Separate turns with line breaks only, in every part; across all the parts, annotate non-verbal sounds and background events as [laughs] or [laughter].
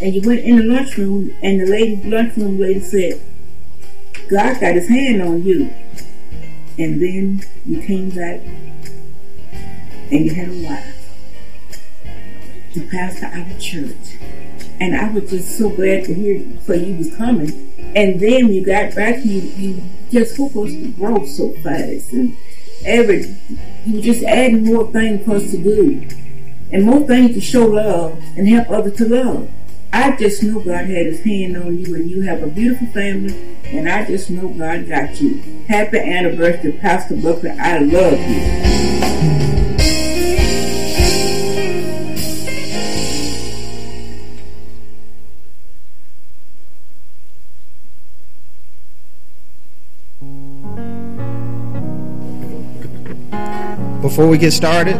and you went in the lunchroom, and the lady, lunchroom lady said, God got his hand on you. And then you came back and you had a wife. You pastor our church. And I was just so glad to hear for you was coming. And then you got back, you, you just focused to grow so fast. And every, you just adding more things for us to do. And more things to show love and help others to love. I just know God had his hand on you and you have a beautiful family and I just know God got you. Happy anniversary, Pastor Buckley. I love you.
Before we get started,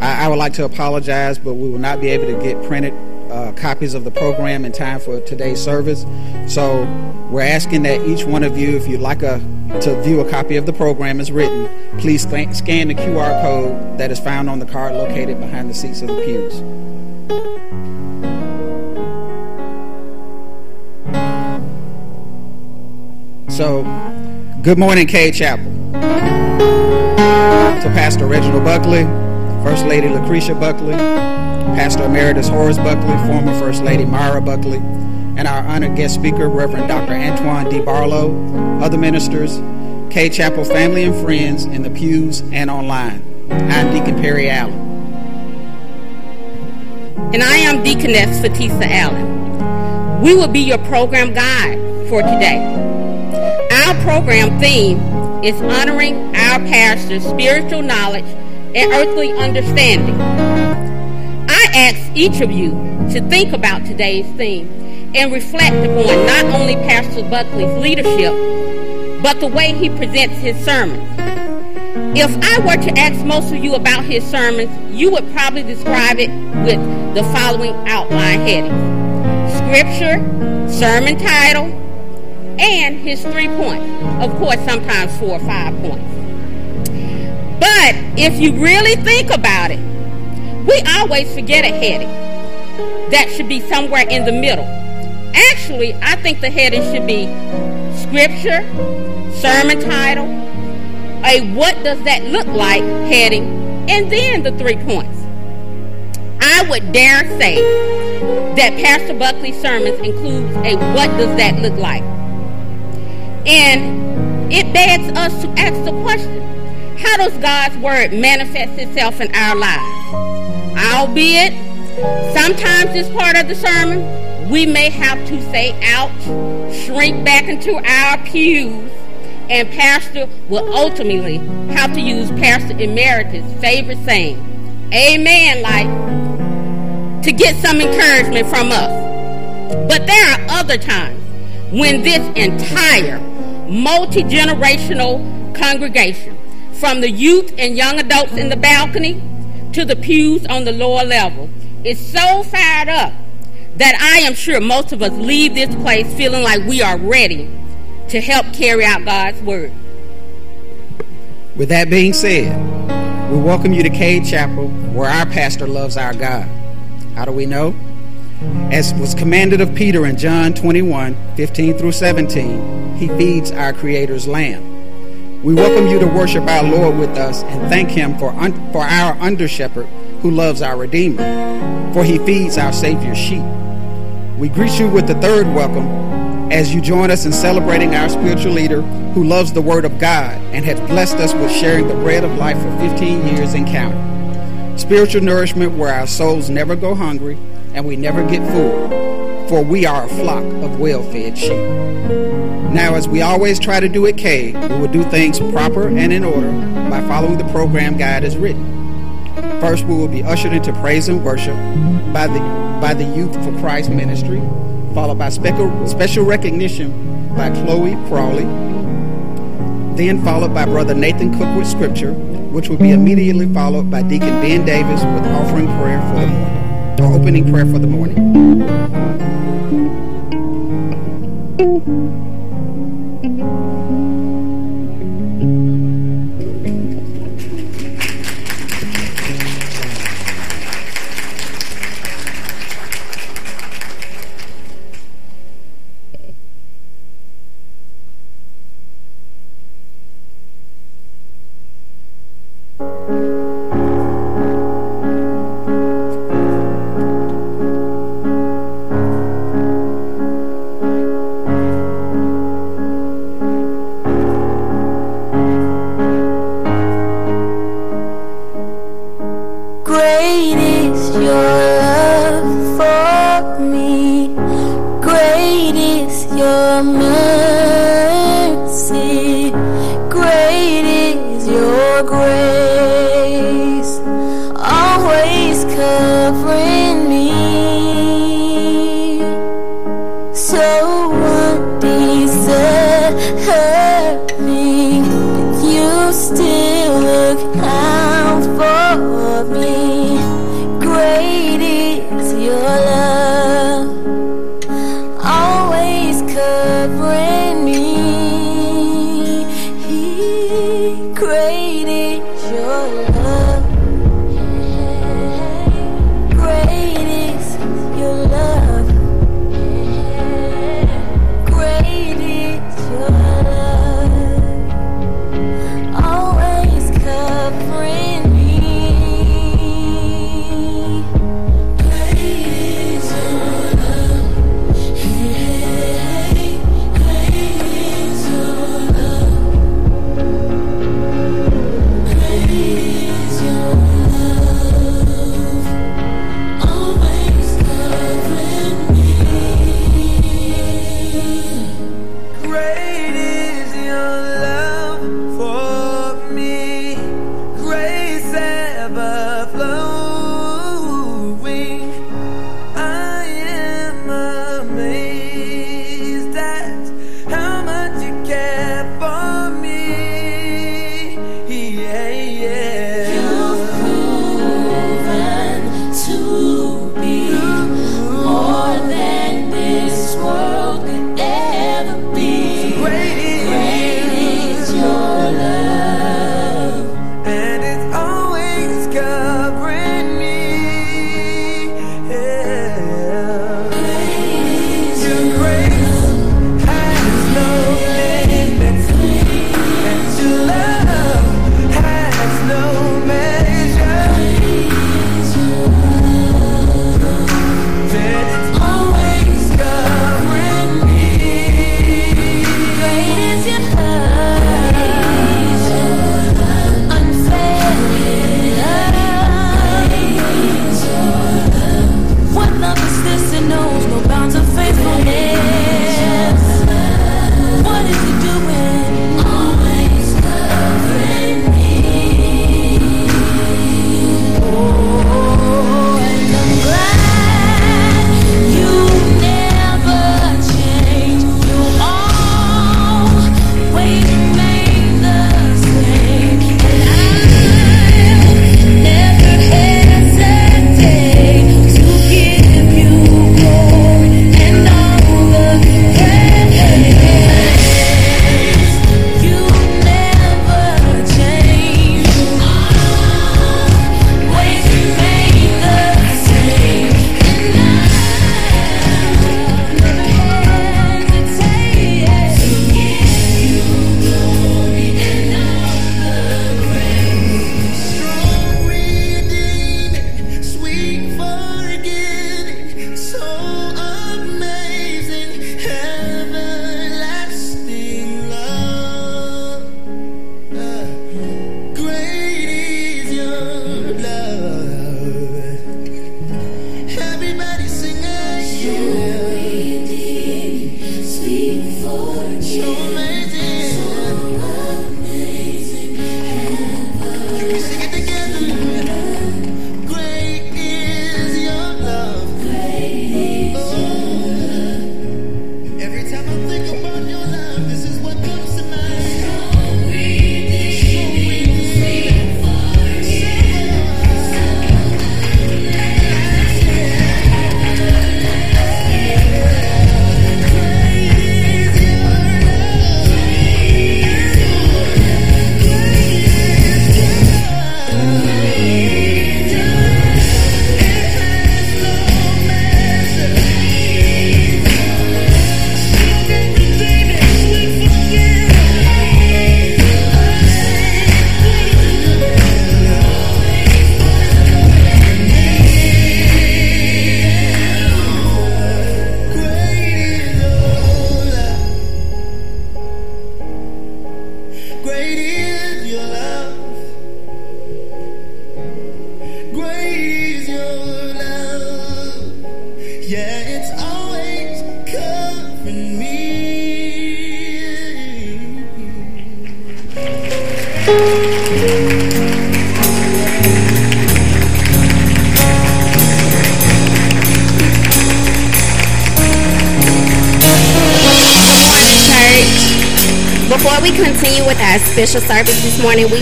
I, I, would like to apologize, but we will not be able to get printed uh, copies of the program in time for today's service. So we're asking that each one of you, if you'd like a, to view a copy of the program as written, please th- scan the QR code that is found on the card located behind the seats of the pews. So, good morning, Cade Chapel. To Pastor Reginald Buckley, First Lady Lucretia Buckley, Pastor Emeritus Horace Buckley, former First Lady Myra Buckley, and our honored guest speaker, Reverend Dr. Antoine D. Barlow, other ministers, Cade Chapel family and friends in the pews and online. I'm Deacon Perry Allen.
And I am Deaconess Fatisa Allen. We will be your program guide for today. Our program theme is honoring our pastor's spiritual knowledge and earthly understanding. I ask each of you to think about today's theme and reflect upon not only Pastor Buckley's leadership, but the way he presents his sermons. If I were to ask most of you about his sermons, you would probably describe it with the following outline headings Scripture, sermon title, and his three points. Of course, sometimes four or five points. But if you really think about it, we always forget a heading. That should be somewhere in the middle. Actually, I think the heading should be scripture, sermon title, a what does that look like heading, and then the three points. I would dare say that Pastor Buckley's sermons includes a what does that look like. And it begs us to ask the question how does God's word manifest itself in our lives? Albeit, sometimes this part of the sermon, we may have to say ouch, shrink back into our pews, and Pastor will ultimately have to use Pastor Emeritus' favorite saying, Amen, like, to get some encouragement from us. But there are other times when this entire multi generational congregation from the youth and young adults in the balcony to the pews on the lower level is so fired up that I am sure most of us leave this place feeling like we are ready to help carry out God's word.
With that being said, we welcome you to Cade Chapel, where our pastor loves our God. How do we know? As was commanded of Peter in John 21 15 through 17, he feeds our Creator's lamb. We welcome you to worship our Lord with us and thank Him for, un- for our under shepherd who loves our Redeemer, for He feeds our Savior's sheep. We greet you with the third welcome as you join us in celebrating our spiritual leader who loves the Word of God and has blessed us with sharing the bread of life for 15 years in counting. Spiritual nourishment where our souls never go hungry and we never get full, for we are a flock of well fed sheep. Now, as we always try to do at Cade, we will do things proper and in order by following the program guide as written. First, we will be ushered into praise and worship by the, by the Youth for Christ ministry, followed by special, recognition by Chloe Crawley, then followed by Brother Nathan Cook with scripture, which will be immediately followed by Deacon Ben Davis with offering prayer for the morning, or opening prayer for the morning.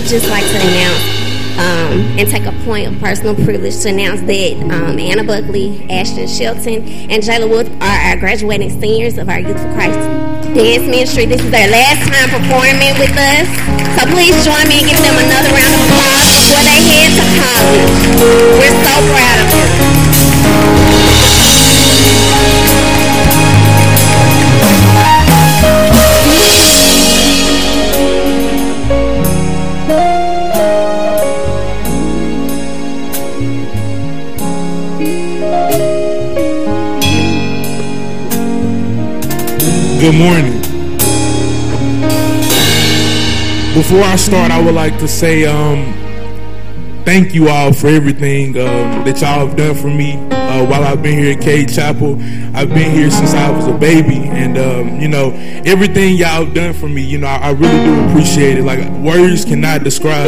Just like to announce um, and take a point of personal privilege to announce that um, Anna Buckley, Ashton Shelton, and Jayla Wood are our graduating seniors of our Youth for Christ dance ministry. This is their last time performing with us. So please join me and give them another round of applause before they head to college. We're so proud of them.
Good morning. Before I start, I would like to say um, thank you all for everything um, that y'all have done for me uh, while I've been here at Cade Chapel. I've been here since I was a baby, and um, you know everything y'all have done for me. You know, I, I really do appreciate it. Like words cannot describe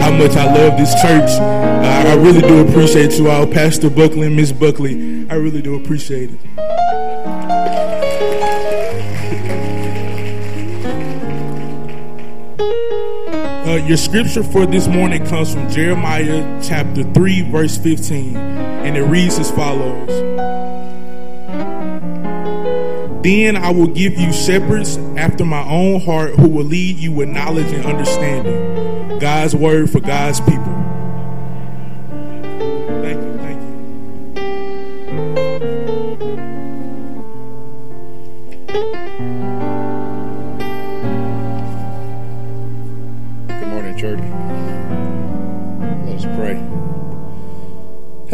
how much I love this church. Uh, I really do appreciate you all, Pastor Buckley and Miss Buckley. I really do appreciate it. Uh, your scripture for this morning comes from Jeremiah chapter 3, verse 15, and it reads as follows Then I will give you shepherds after my own heart who will lead you with knowledge and understanding. God's word for God's people.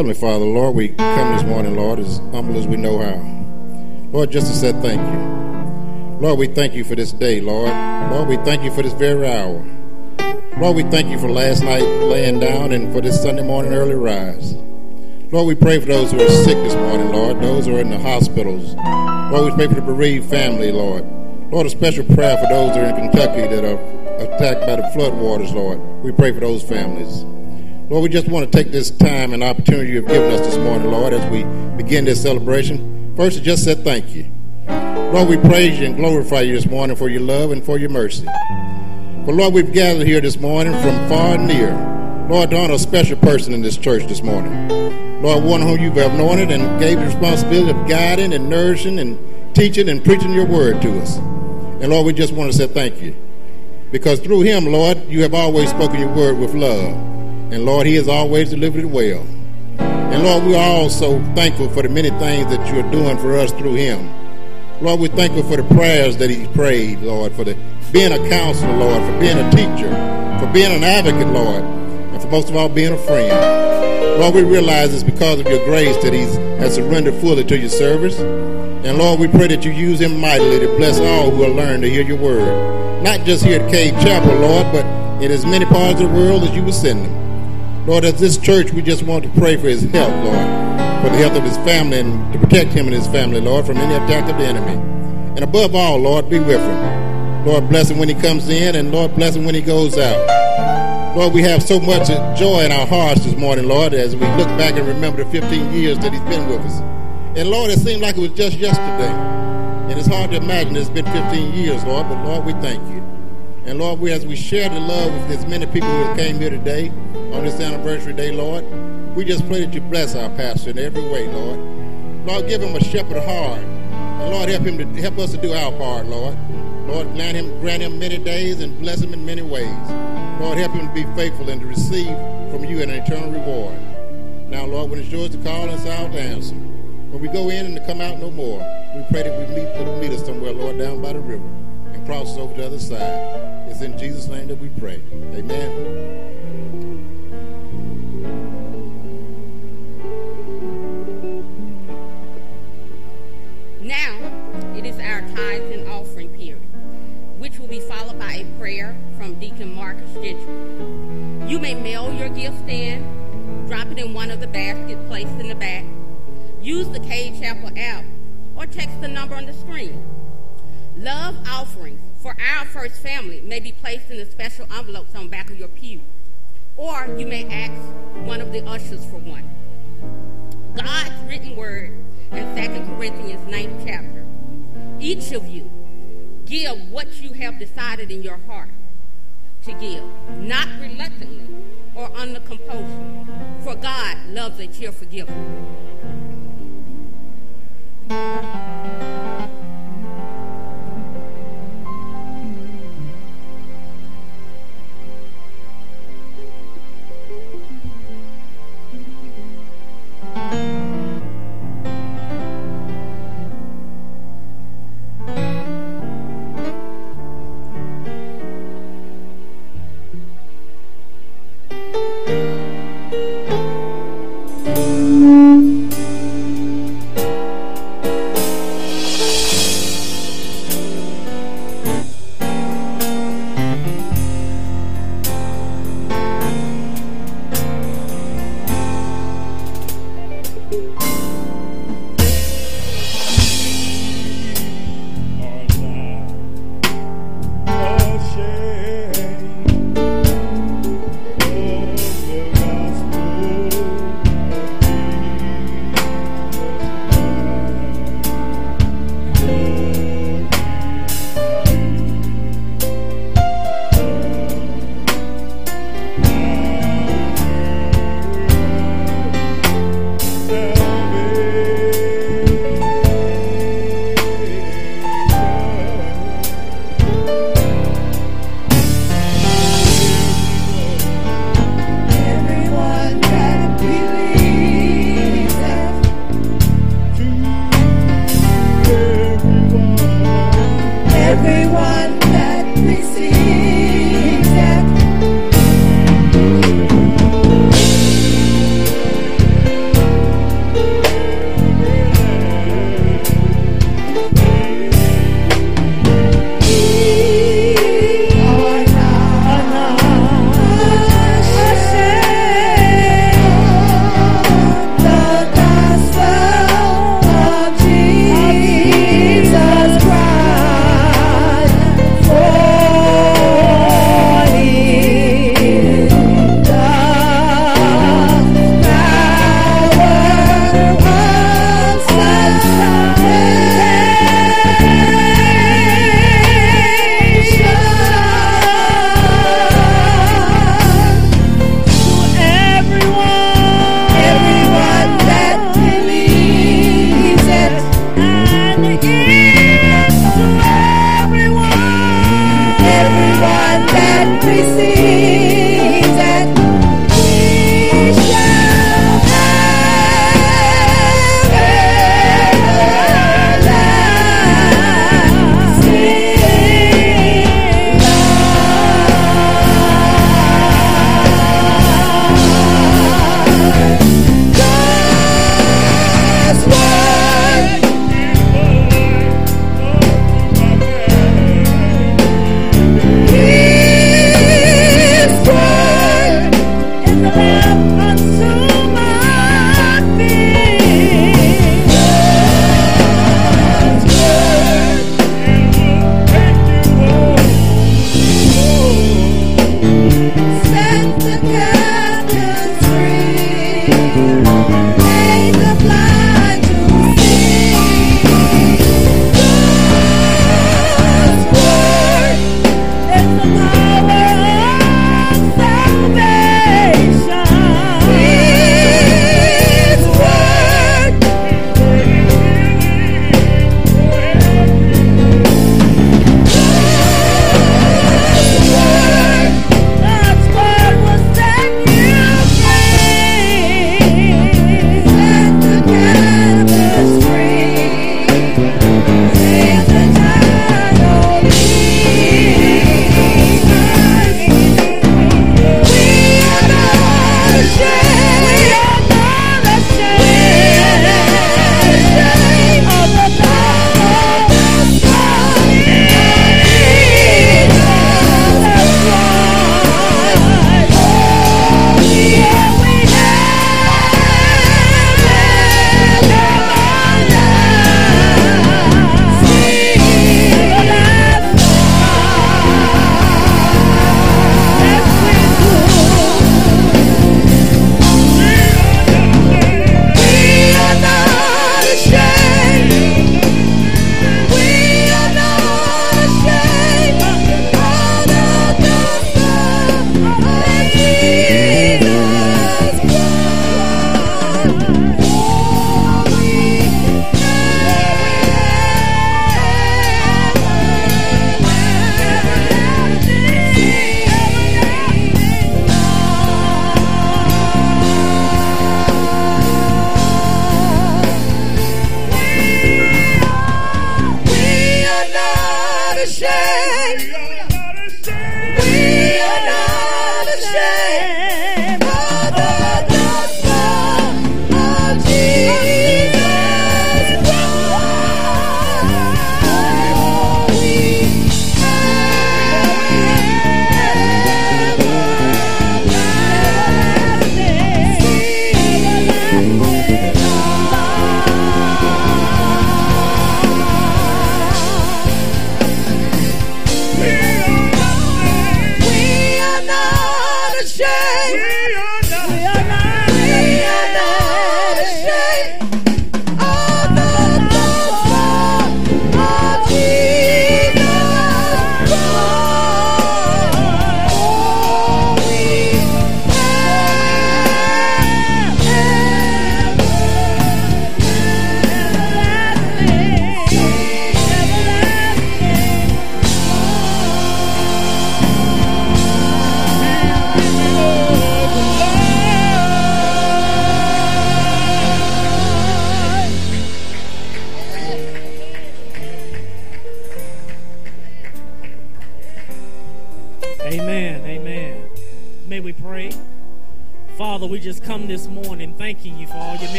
Heavenly Father, Lord, we come this morning, Lord, as humble as we know how. Lord, just to say thank you. Lord, we thank you for this day, Lord. Lord, we thank you for this very hour. Lord, we thank you for last night laying down and for this Sunday morning early rise. Lord, we pray for those who are sick this morning, Lord, those who are in the hospitals. Lord, we pray for the bereaved family, Lord. Lord, a special prayer for those that are in Kentucky that are attacked by the flood waters, Lord. We pray for those families. Lord, we just want to take this time and opportunity you've given us this morning, Lord, as we begin this celebration. First, just said thank you. Lord, we praise you and glorify you this morning for your love and for your mercy. But Lord, we've gathered here this morning from far and near. Lord, to honor a special person in this church this morning. Lord, one whom you've anointed and gave the responsibility of guiding and nourishing and teaching and preaching your word to us. And Lord, we just want to say thank you. Because through him, Lord, you have always spoken your word with love. And Lord, he has always delivered it well. And Lord, we are also thankful for the many things that you are doing for us through him. Lord, we're thankful for the prayers that he's prayed, Lord, for the being a counselor, Lord, for being a teacher, for being an advocate, Lord, and for most of all being a friend. Lord, we realize it's because of your grace that he's has surrendered fully to your service. And Lord, we pray that you use him mightily to bless all who are learn to hear your word. Not just here at Cade Chapel, Lord, but in as many parts of the world as you will send them. Lord, as this church, we just want to pray for his health, Lord, for the health of his family and to protect him and his family, Lord, from any attack of the enemy. And above all, Lord, be with him. Lord, bless him when he comes in, and Lord, bless him when he goes out. Lord, we have so much joy in our hearts this morning, Lord, as we look back and remember the 15 years that he's been with us. And Lord, it seemed like it was just yesterday. And it's hard to imagine it's been 15 years, Lord, but Lord, we thank you. And Lord, we, as we share the love with as many people who came here today on this anniversary day, Lord, we just pray that you bless our pastor in every way, Lord. Lord, give him a shepherd heart. And Lord, help him to help us to do our part, Lord. Lord, grant him, grant him many days and bless him in many ways. Lord, help him to be faithful and to receive from you an eternal reward. Now, Lord, when it's yours to call us out to answer. When we go in and to come out no more, we pray that we meet, that meet us somewhere, Lord, down by the river and cross over the other side. It's in Jesus' name that we pray. Amen.
Now, it is our tithes and offering period, which will be followed by a prayer from Deacon Marcus Gentry. You may mail your gift in, drop it in one of the baskets placed in the back, use the Cade Chapel app, or text the number on the screen. Love offerings for our first family may be placed in the special envelopes on back of your pew, or you may ask one of the ushers for one. God's written word in 2 Corinthians 9th chapter. Each of you give what you have decided in your heart to give, not reluctantly or under compulsion. For God loves a cheerful giver.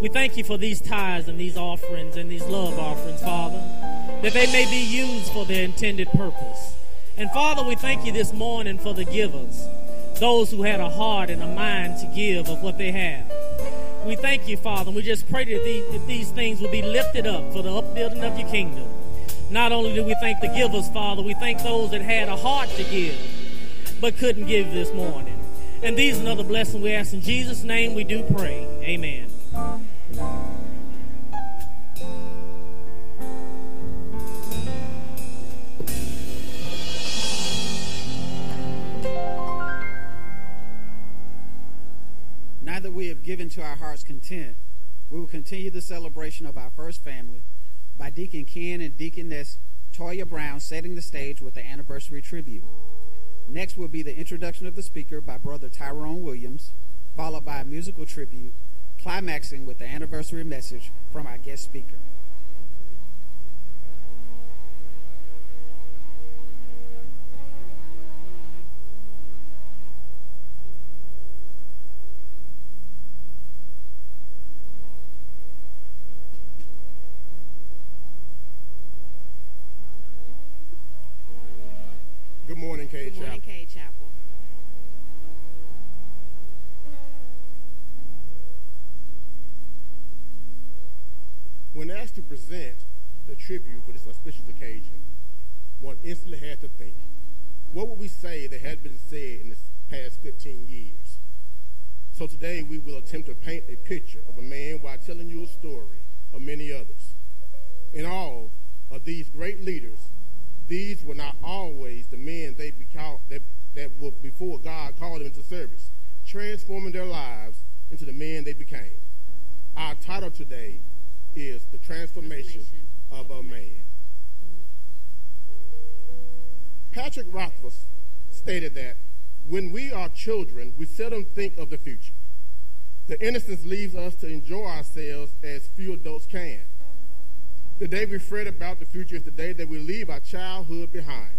We
thank you for these tithes and these offerings and these love offerings, Father, that they may be used for their intended purpose. And Father, we thank you this morning for the givers, those who had a heart and a mind to give of what they have. We thank you, Father, we just pray that these, that these things will be lifted up for the upbuilding of your kingdom. Not only do we thank the givers, Father, we thank those that had a heart to give but couldn't give this morning. And these and other blessings we ask in Jesus' name we do pray. Amen.
Now that we have given to our heart's content, we will continue the celebration of our first family by Deacon Ken and Deaconess Toya Brown setting the stage with the anniversary tribute. Next will be the introduction of the speaker by Brother Tyrone Williams, followed by a musical tribute, climaxing with the anniversary message from our guest speaker.
Good morning, Cade
Good morning,
Chapel. When asked to present the tribute for this auspicious occasion, one instantly had to think, what would we say that had been said in the past 15 years? So today we will attempt to paint a picture of a man while telling you a story of many others. In all of these great leaders, these were not always the men they became, that, that were before God called them into service, transforming their lives into the men they became. Our title today is The Transformation of a Man. Patrick Rothfuss stated that when we are children, we seldom think of the future. The innocence leaves us to enjoy ourselves as few adults can. The day we fret about the future is the day that we leave our childhood behind.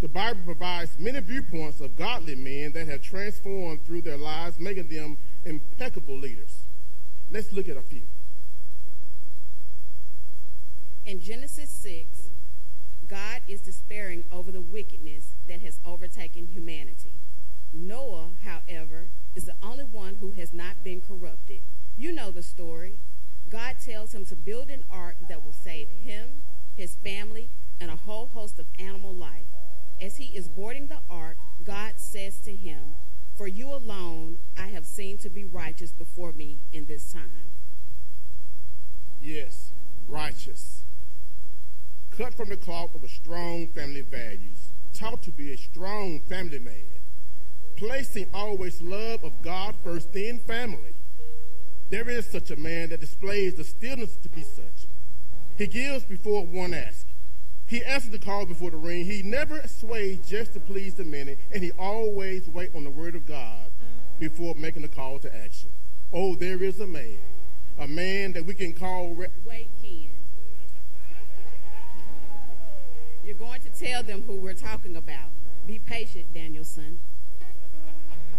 The Bible provides many viewpoints of godly men that have transformed through their lives, making them impeccable leaders. Let's look at a few.
In Genesis 6, God is despairing over the wickedness that has overtaken humanity. Noah, however, is the only one who has not been corrupted. You know the story. God tells him to build an ark that will save him, his family, and a whole host of animal life. As he is boarding the ark, God says to him, For you alone I have seen to be righteous before me in this time.
Yes, righteous. Cut from the cloth of a strong family values. Taught to be a strong family man. Placing always love of God first, then family. There is such a man that displays the stillness to be such. He gives before one asks. He answers the call before the ring. He never sways just to please the many, and he always waits on the word of God before making the call to action. Oh, there is a man A man that we can call. Re-
Wait, Ken. You're going to tell them who we're talking about. Be patient, Danielson.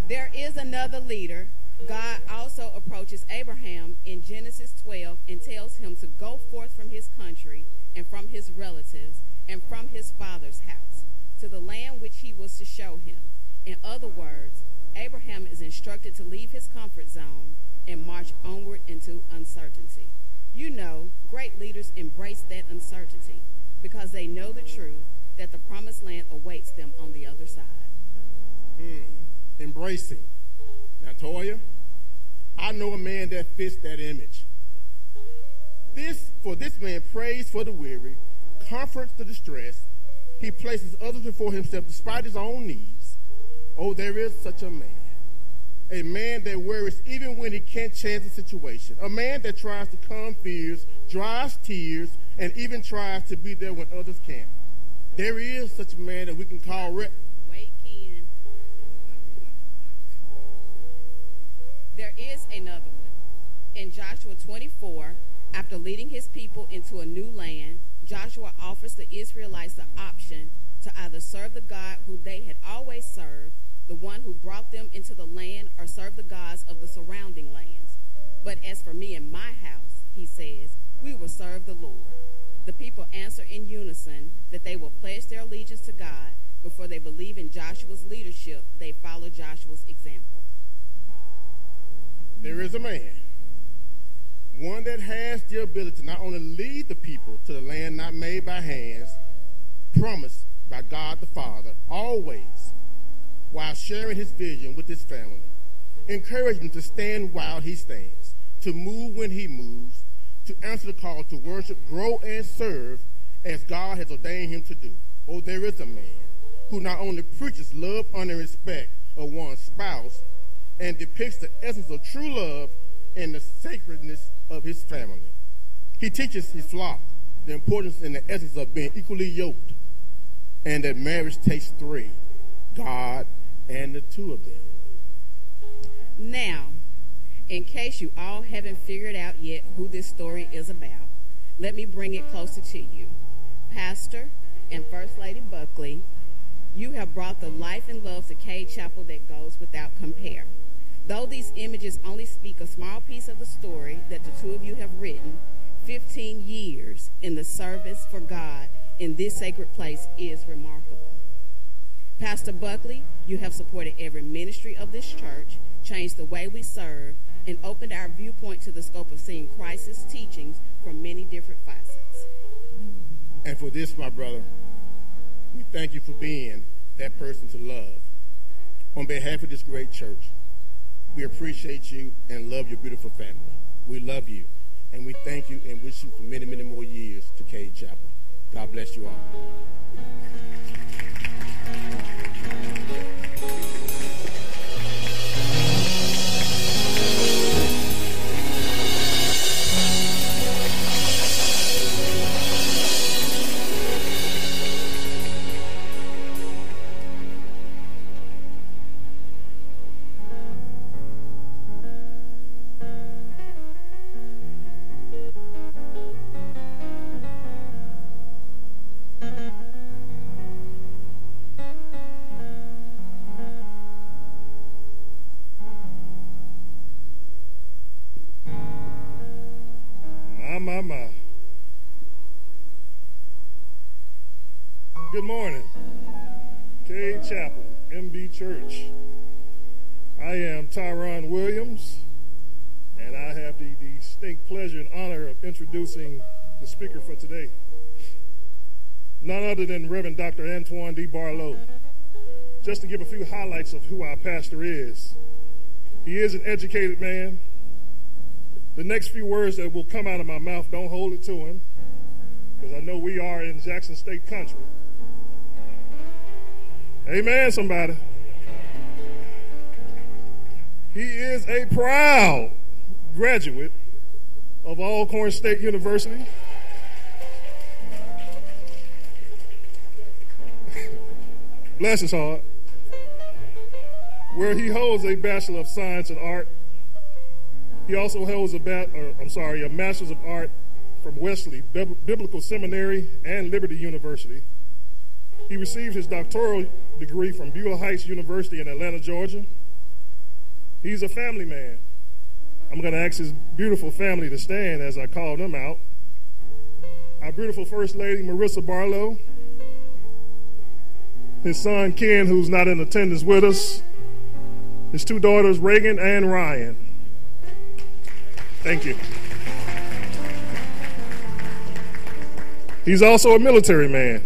There is another leader. God also approaches Abraham in Genesis 12 and tells him to go forth from his country and from his relatives and from his father's house to the land which he was to show him. In other words, Abraham is instructed to leave his comfort zone and march onward into uncertainty. You know, great leaders embrace that uncertainty because they know the truth that the promised land awaits them on the other side.
Hmm. Embracing. Now, Toya, I know a man that fits that image. This, for this man prays for the weary, comforts the distressed. He places others before himself despite his own needs. Oh, there is such a man. A man that worries even when he can't change the situation. A man that tries to calm fears, dries tears, and even tries to be there when others can't. There is such a man that we can call. Re-
Wait, Ken. There is another one. In Joshua 24, after leading his people into a new land, Joshua offers the Israelites the option to either serve the God who they had always served, the one who brought them into the land, or serve the gods of the surrounding lands. But as for me and my house, he says, we will serve the Lord. The people answer in unison that they will pledge their allegiance to God before they believe in Joshua's leadership. They follow Joshua's example.
there is a man, one that has the ability to not only lead the people to the land not made by hands, promised by God the Father, always, while sharing his vision with his family, encouraging them to stand while he stands, to move when he moves, to answer the call to worship, grow, and serve as God has ordained him to do. Oh, there is a man who not only preaches love, honor, and respect of one's spouse, and depicts the essence of true love and the sacredness of his family. He teaches his flock the importance and the essence of being equally yoked, and that marriage takes three God and the two of them.
Now, in case you all haven't figured out yet who this story is about, let me bring it closer to you. Pastor and First Lady Buckley, you have brought the life and love to Cade Chapel that goes without compare. Though these images only speak a small piece of the story that the two of you have written, 15 years in the service for God in this sacred place is remarkable. Pastor Buckley, you have supported every ministry of this church, changed the way we serve, and opened our viewpoint to the scope of seeing Christ's teachings from many different facets.
And for this, my brother, we thank you for being that person to love. On behalf of this great church, we appreciate you and love your beautiful family. We love you, and we thank you and wish you for many, many more years to Cade Chapel. God bless you all.
Good morning. Cade Chapel, MB Church. I am Tyron Williams, and I have the distinct pleasure and honor of introducing the speaker for today. None other than Reverend Dr. Antoine D. Barlow. Just to give a few highlights of who our pastor is. He is an educated man, the next few words that will come out of my mouth, don't hold it to him, because I know we are in Jackson State country. Amen, somebody. He is a proud graduate of Alcorn State University. [laughs] Bless his heart. Where he holds a Bachelor of Science in Art He also holds a bat, or, I'm sorry, a Master's of Art from Wesley Biblical Seminary and Liberty University. He received his doctoral degree from Beulah Heights University in Atlanta, Georgia. He's a family man. I'm going to ask his beautiful family to stand as I call them out. Our beautiful First Lady, Marissa Barlow. His son, Ken, who's not in attendance with us. His two daughters, Reagan and Ryan. Thank you. He's also a military man.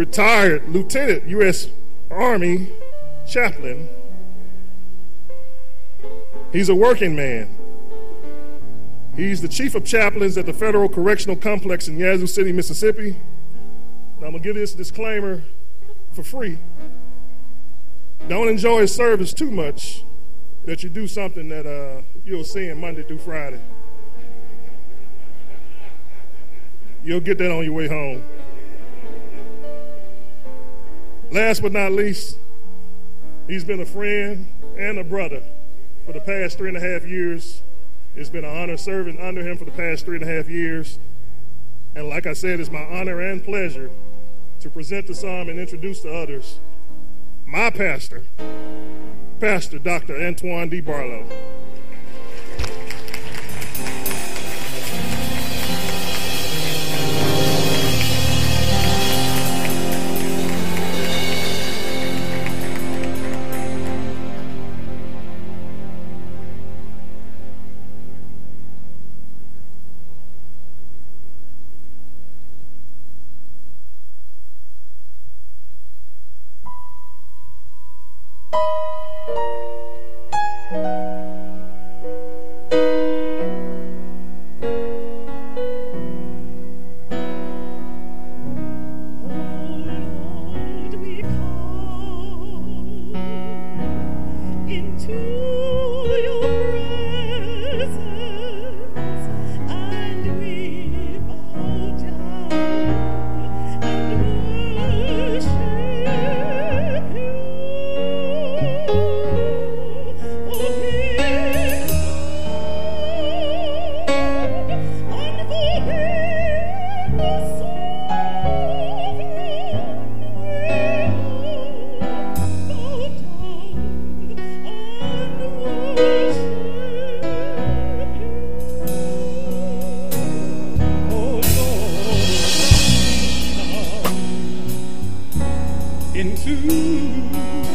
Retired Lieutenant U.S. Army chaplain. He's a working man. He's the chief of chaplains at the Federal Correctional Complex in Yazoo City, Mississippi. Now, I'm going to give this disclaimer for free. Don't enjoy his service too much that you do something that uh, you'll see him Monday through Friday. You'll get that on your way home. Last but not least, he's been a friend and a brother for the past three and a half years. It's been an honor serving under him for the past three and a half years. And like I said, it's my honor and pleasure to present the psalm and introduce to others my pastor, Pastor Dr. Antoine D. Barlow.
Into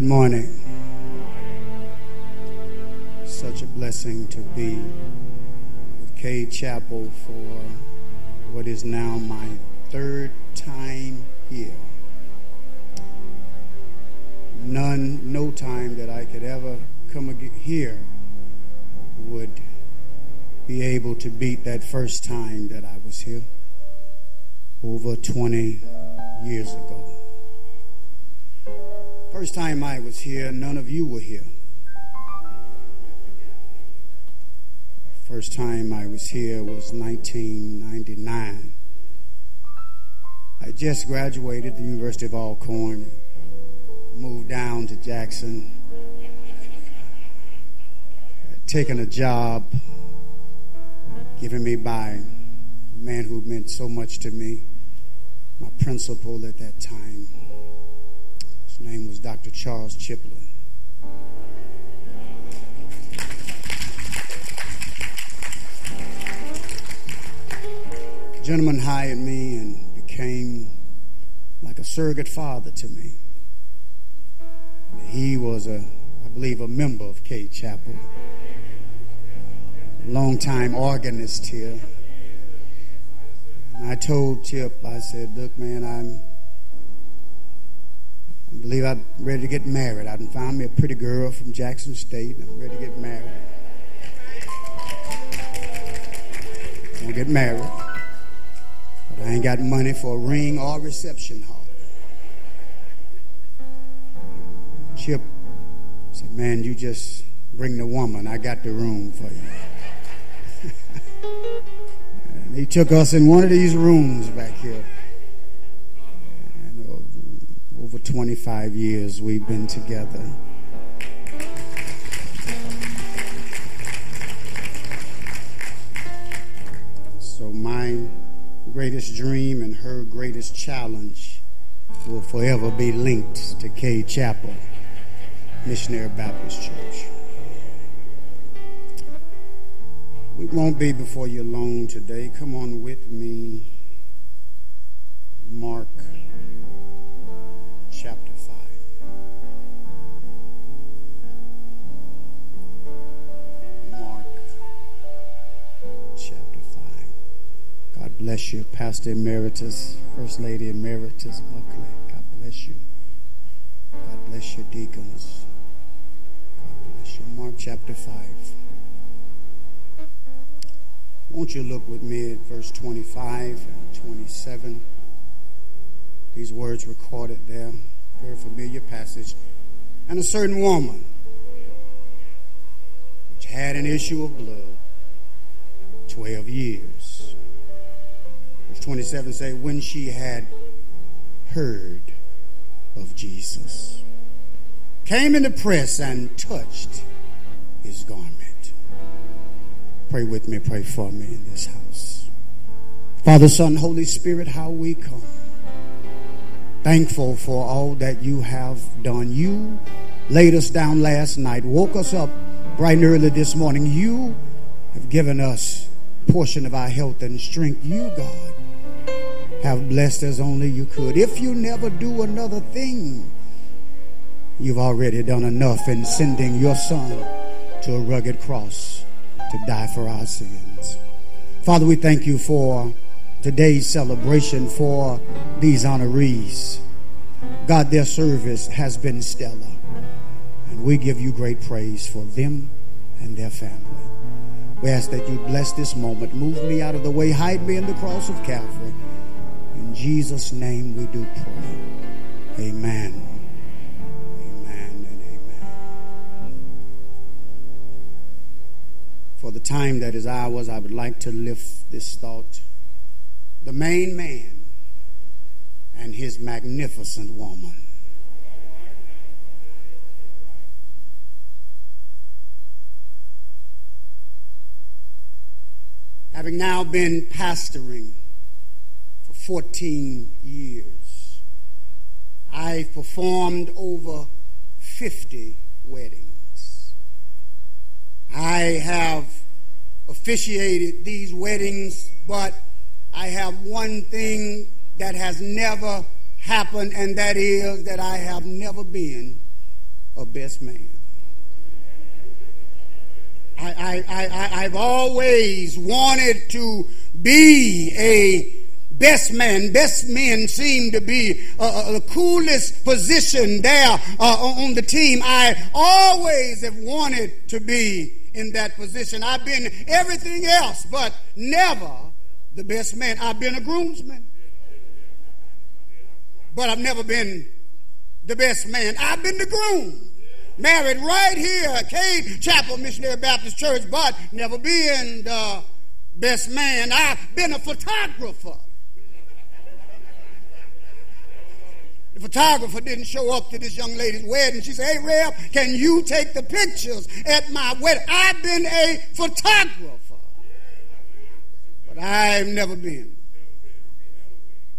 Good morning. Such a blessing to be with Cade Chapel for what is now my third time here. None, no time that I could ever come here would be able to beat that first time that I was here over 20 years ago. First time I was here, none of you were here. First time I was here was 1999. I just graduated the University of Alcorn, and moved down to Jackson, taken a job given me by a man who meant so much to me, my principal at that time. Name was Dr. Charles Chiplin. The gentleman hired me and became like a surrogate father to me. He was a, I believe, a member of Cade Chapel longtime organist here. And I told Chip, I said, look, man, I'm, I believe I'm ready to get married. I found me a pretty girl from Jackson State, I'm ready to get married. I'm gonna get married. But I ain't got money for a ring or reception hall. Chip said, man, you just bring the woman. I got the room for you. [laughs] And he took us in one of these rooms back here. Over 25 years we've been together. So my greatest dream and her greatest challenge will forever be linked to Cade Chapel Missionary Baptist Church. We won't be before you long today. Come on with me. Mark bless you, Pastor Emeritus, First Lady Emeritus Buckley. God bless you. God bless you, deacons. God bless you. Mark chapter 5. Won't you look with me at verse 25 and 27? These words recorded there, very familiar passage. And a certain woman, which had an issue of blood, 12 years. Verse 27 say, when she had heard of Jesus, came in the press and touched his garment. Pray with me, pray for me in this house. Father, Son, Holy Spirit, how we come. Thankful for all that you have done. You laid us down last night, woke us up bright and early this morning. You have given us portion of our health and strength. You, God, have blessed as only you could. If you never do another thing, you've already done enough in sending your son to a rugged cross to die for our sins. Father, we thank you for today's celebration for these honorees. God, their service has been stellar. And we give you great praise for them and their family. We ask that you bless this moment. Move me out of the way. Hide me in the cross of Calvary. In Jesus' name we do pray. Amen. Amen and amen. For the time that is ours, I would like to lift this thought. The main man and his magnificent woman. Having now been pastoring 14 years, I've performed over 50 weddings. I have officiated these weddings, but I have one thing that has never happened, and that is that I have never been a best man. I, I, I, I've always wanted to be a best man. Best men seem to be uh, uh, the coolest position there uh, on the team. I always have wanted to be in that position. I've been everything else, but never the best man. I've been a groomsman, but I've never been the best man. I've been the groom married right here at Cade Chapel Missionary Baptist Church, but never been the best man. I've been a photographer. The photographer didn't show up to this young lady's wedding. She said, Hey, Reb, can you take the pictures at my wedding? I've been a photographer, but I've never been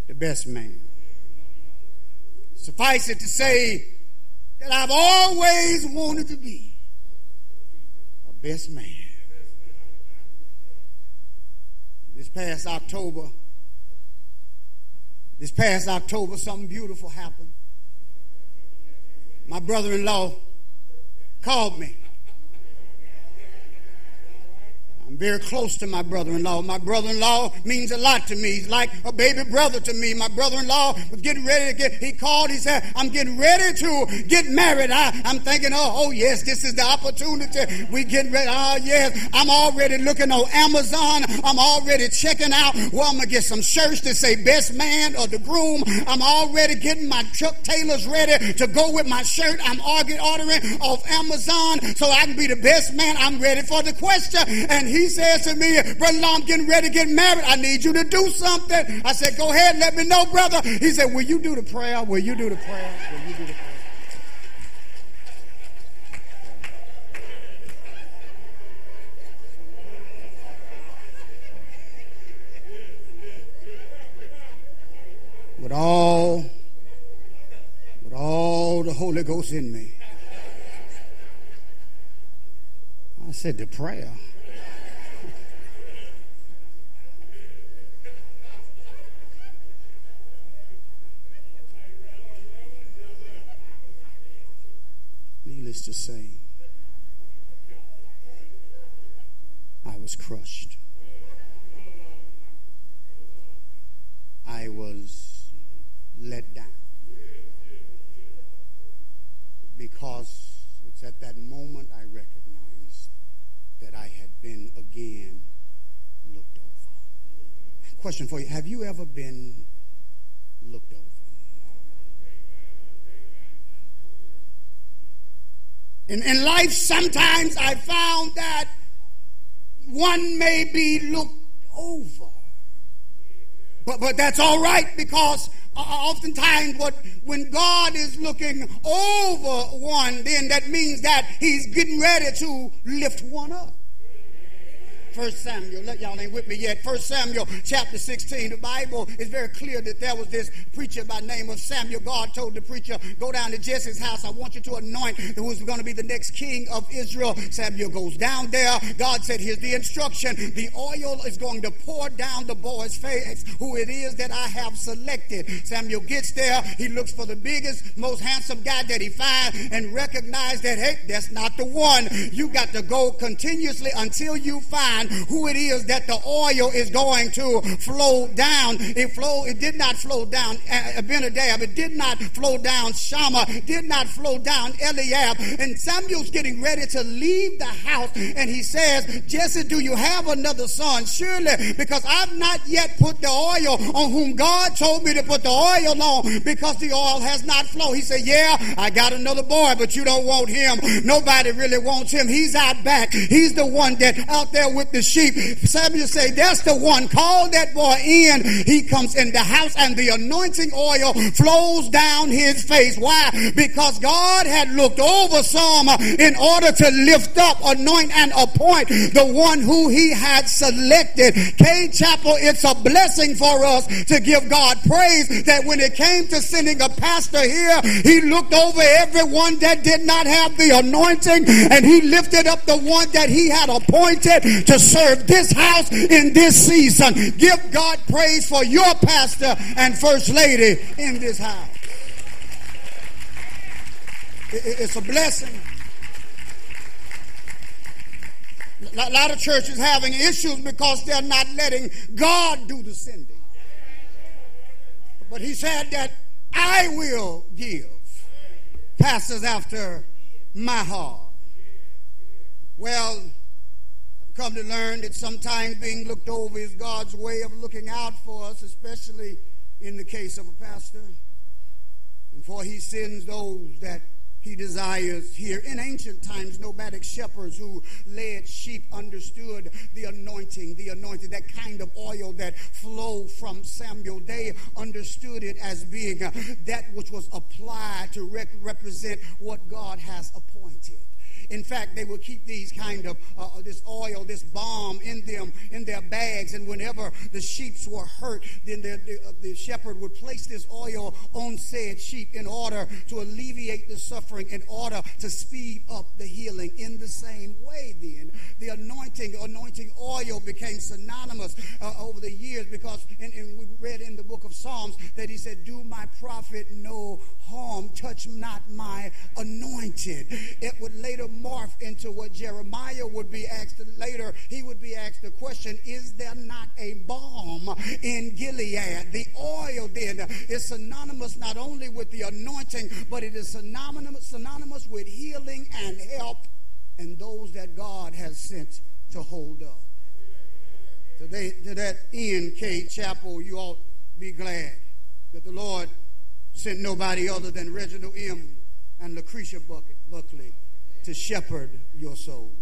the best man. Suffice it to say, that I've always wanted to be a best man. This past October, this past October, something beautiful happened. My brother in law called me. I'm very close to my brother in law. My brother in law means a lot to me. He's like a baby brother to me. My brother in law was getting ready to get, he called, he said, I'm getting ready to get married. I, I'm thinking, oh, oh, yes, this is the opportunity. We getting ready. Oh, yes, I'm already looking on Amazon. I'm already checking out where I'm going to get some shirts to say best man or the groom. I'm already getting my Chuck Taylors ready to go with my shirt. I'm ordering off Amazon so I can be the best man. I'm ready for the question. And he he says to me, Brother Law, I'm getting ready to get married. I need you to do something. I said, Go ahead, let me know, brother. He said, Will you do the prayer? Will you do the prayer? Will you do the prayer? With all, with all the Holy Ghost in me. I said, The prayer. Needless to say, I was crushed. I was let down because it's at that moment I recognized that I had been again looked over. Question for you Have you ever been looked over? In, in life, sometimes I found that one may be looked over. But, but that's all right because uh, oftentimes what when God is looking over one, then that means that he's getting ready to lift one up. First Samuel, let y'all ain't with me yet. First Samuel chapter 16. The Bible is very clear that there was this preacher by name of Samuel. God told the preacher, go down to Jesse's house. I want you to anoint who's going to be the next king of Israel. Samuel goes down there. God said, here's the instruction. The oil is going to pour down the boy's face, who it is that I have selected. Samuel gets there. He looks for the biggest, most handsome guy that he finds and recognize that, hey, that's not the one. You got to go continuously until you find who it is that the oil is going to flow down. It flow. It did not flow down uh, Abinadab. It did not flow down Shammah. Did not flow down Eliab. And Samuel's getting ready to leave the house, and he says, "Jesse, do you have another son? Surely, because I've not yet put the oil on whom God told me to put the oil on, because the oil has not flowed." He said, "Yeah, I got another boy, but you don't want him. Nobody really wants him. He's out back. He's the one that out there with the sheep. Samuel say, that's the one. Call that boy in. He comes in the house and the anointing oil flows down his face. Why? Because God had looked over some in order to lift up, anoint, and appoint the one who he had selected. Cade Chapel, it's a blessing for us to give God praise that when it came to sending a pastor here, he looked over everyone that did not have the anointing and he lifted up the one that he had appointed to serve this house in this season. Give God praise for your pastor and first lady in this house. It's a blessing. A lot of churches having issues because they're not letting God do the sending. But he said that I will give pastors after my heart. Well, come to learn that sometimes being looked over is God's way of looking out for us, especially in the case of a pastor. And for he sends those that he desires here. In ancient times, nomadic shepherds who led sheep understood the anointing, the anointing, that kind of oil that flowed from Samuel. They understood it as being that which was applied to rep- represent what God has appointed. In fact, they would keep these kind of uh, uh, this oil, this balm in them in their bags, and whenever the sheep were hurt, then the, the, uh, the shepherd would place this oil on said sheep in order to alleviate the suffering, in order to speed up the healing. In the same way, then the anointing, anointing oil became synonymous uh, over the years because, and, and we read in the book of Psalms that he said, "Do my prophet no harm, touch not my anointed." It would later morph into what Jeremiah would be asked later. He would be asked the question, Is there not a balm in Gilead? The oil then is synonymous not only with the anointing, but it is synonymous, synonymous with healing and help and those that God has sent to hold up. Today, to that end, Chapel, you ought be glad that the Lord sent nobody other than Reginald M. and Lucretia Buckley to shepherd your souls.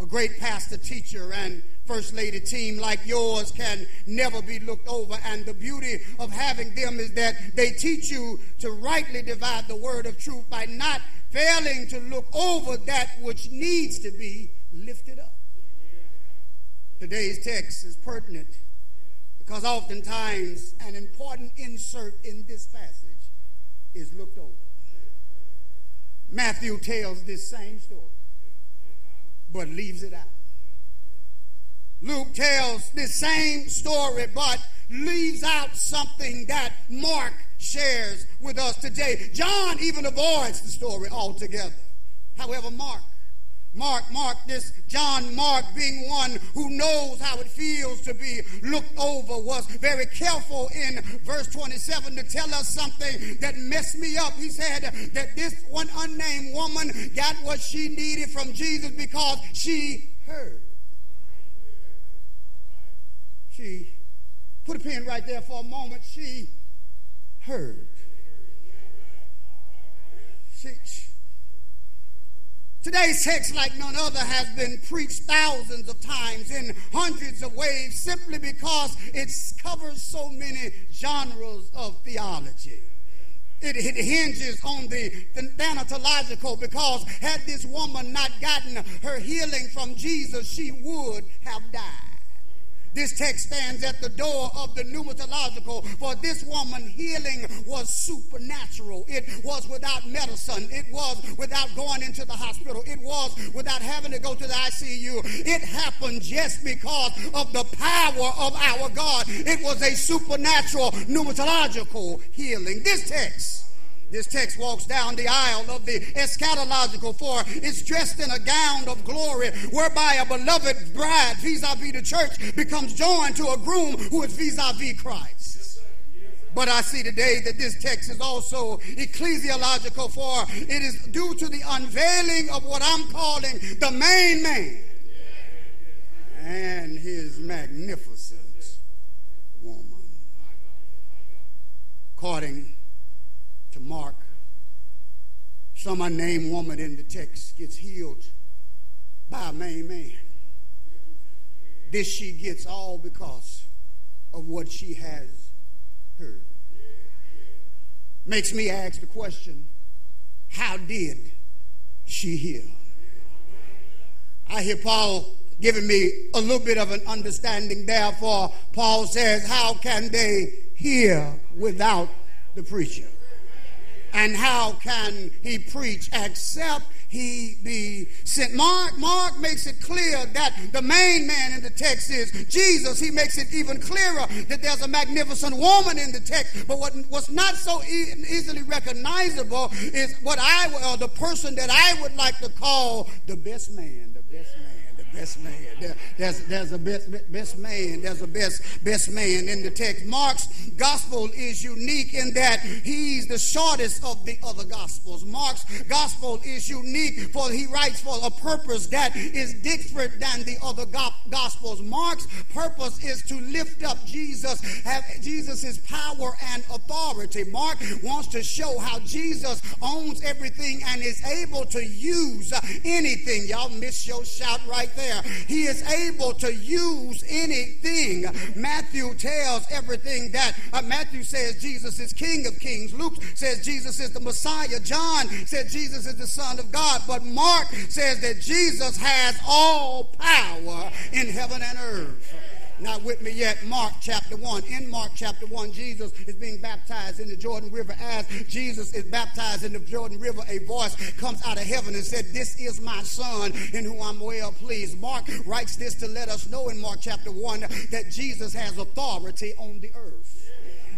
A great pastor, teacher, and first lady team like yours can never be looked over. And the beauty of having them is that they teach you to rightly divide the word of truth by not failing to look over that which needs to be lifted up. Today's text is pertinent because oftentimes an important insert in this passage is looked over. Matthew tells this same story, but leaves it out. Luke tells this same story, but leaves out something that Mark shares with us today. John even avoids the story altogether. However, Mark Mark, Mark, this John Mark being one who knows how it feels to be looked over, was very careful in verse 27 to tell us something that messed me up. He said that this one unnamed woman got what she needed from Jesus because she heard. She put a pin right there for a moment. She heard. She, Today's text, like none other, has been preached thousands of times in hundreds of ways simply because it covers so many genres of theology. It, it, hinges on the, the thanatological because had this woman not gotten her healing from Jesus, she would have died. This text stands at the door of the pneumatological. For this woman, healing was supernatural. It was without medicine. It was without going into the hospital. It was without having to go to the ICU. It happened just because of the power of our God. It was a supernatural pneumatological healing. This text this text walks down the aisle of the eschatological, for it's dressed in a gown of glory, whereby a beloved bride, vis a vis the church, becomes joined to a groom who is vis a vis Christ. But I see today that this text is also ecclesiological, for it is due to the unveiling of what I'm calling the main man and his magnificent woman. According to Mark, some unnamed woman in the text gets healed by a main man. This she gets all because of what she has heard. Makes me ask the question how did she heal? I hear Paul giving me a little bit of an understanding. Therefore, Paul says, How can they hear without the preacher? And how can he preach except he be sent? Mark, Mark makes it clear that the main man in the text is Jesus. He makes it even clearer that there's a magnificent woman in the text. But what, what's not so e- easily recognizable is what I, or the person that I would like to call the best man, best man there's, there's a best, best man. There's a best, best man in the text. Mark's gospel is unique in that he's the shortest of the other gospels. Mark's gospel is unique for he writes for a purpose that is different than the other gospels. Mark's purpose is to lift up Jesus, have Jesus' power and authority. Mark wants to show how Jesus owns everything and is able to use anything. Y'all miss your shout right there there. He is able to use anything. Matthew tells everything that uh, Matthew says Jesus is King of Kings. Luke says Jesus is the Messiah. John said Jesus is the Son of God. But Mark says that Jesus has all power in heaven and earth. Not with me yet. Mark chapter 1. In Mark chapter 1, Jesus is being baptized in the Jordan River. As Jesus is baptized in the Jordan River, a voice comes out of heaven and said, This is my son in whom I'm well pleased. Mark writes this to let us know in Mark chapter 1 that Jesus has authority on the earth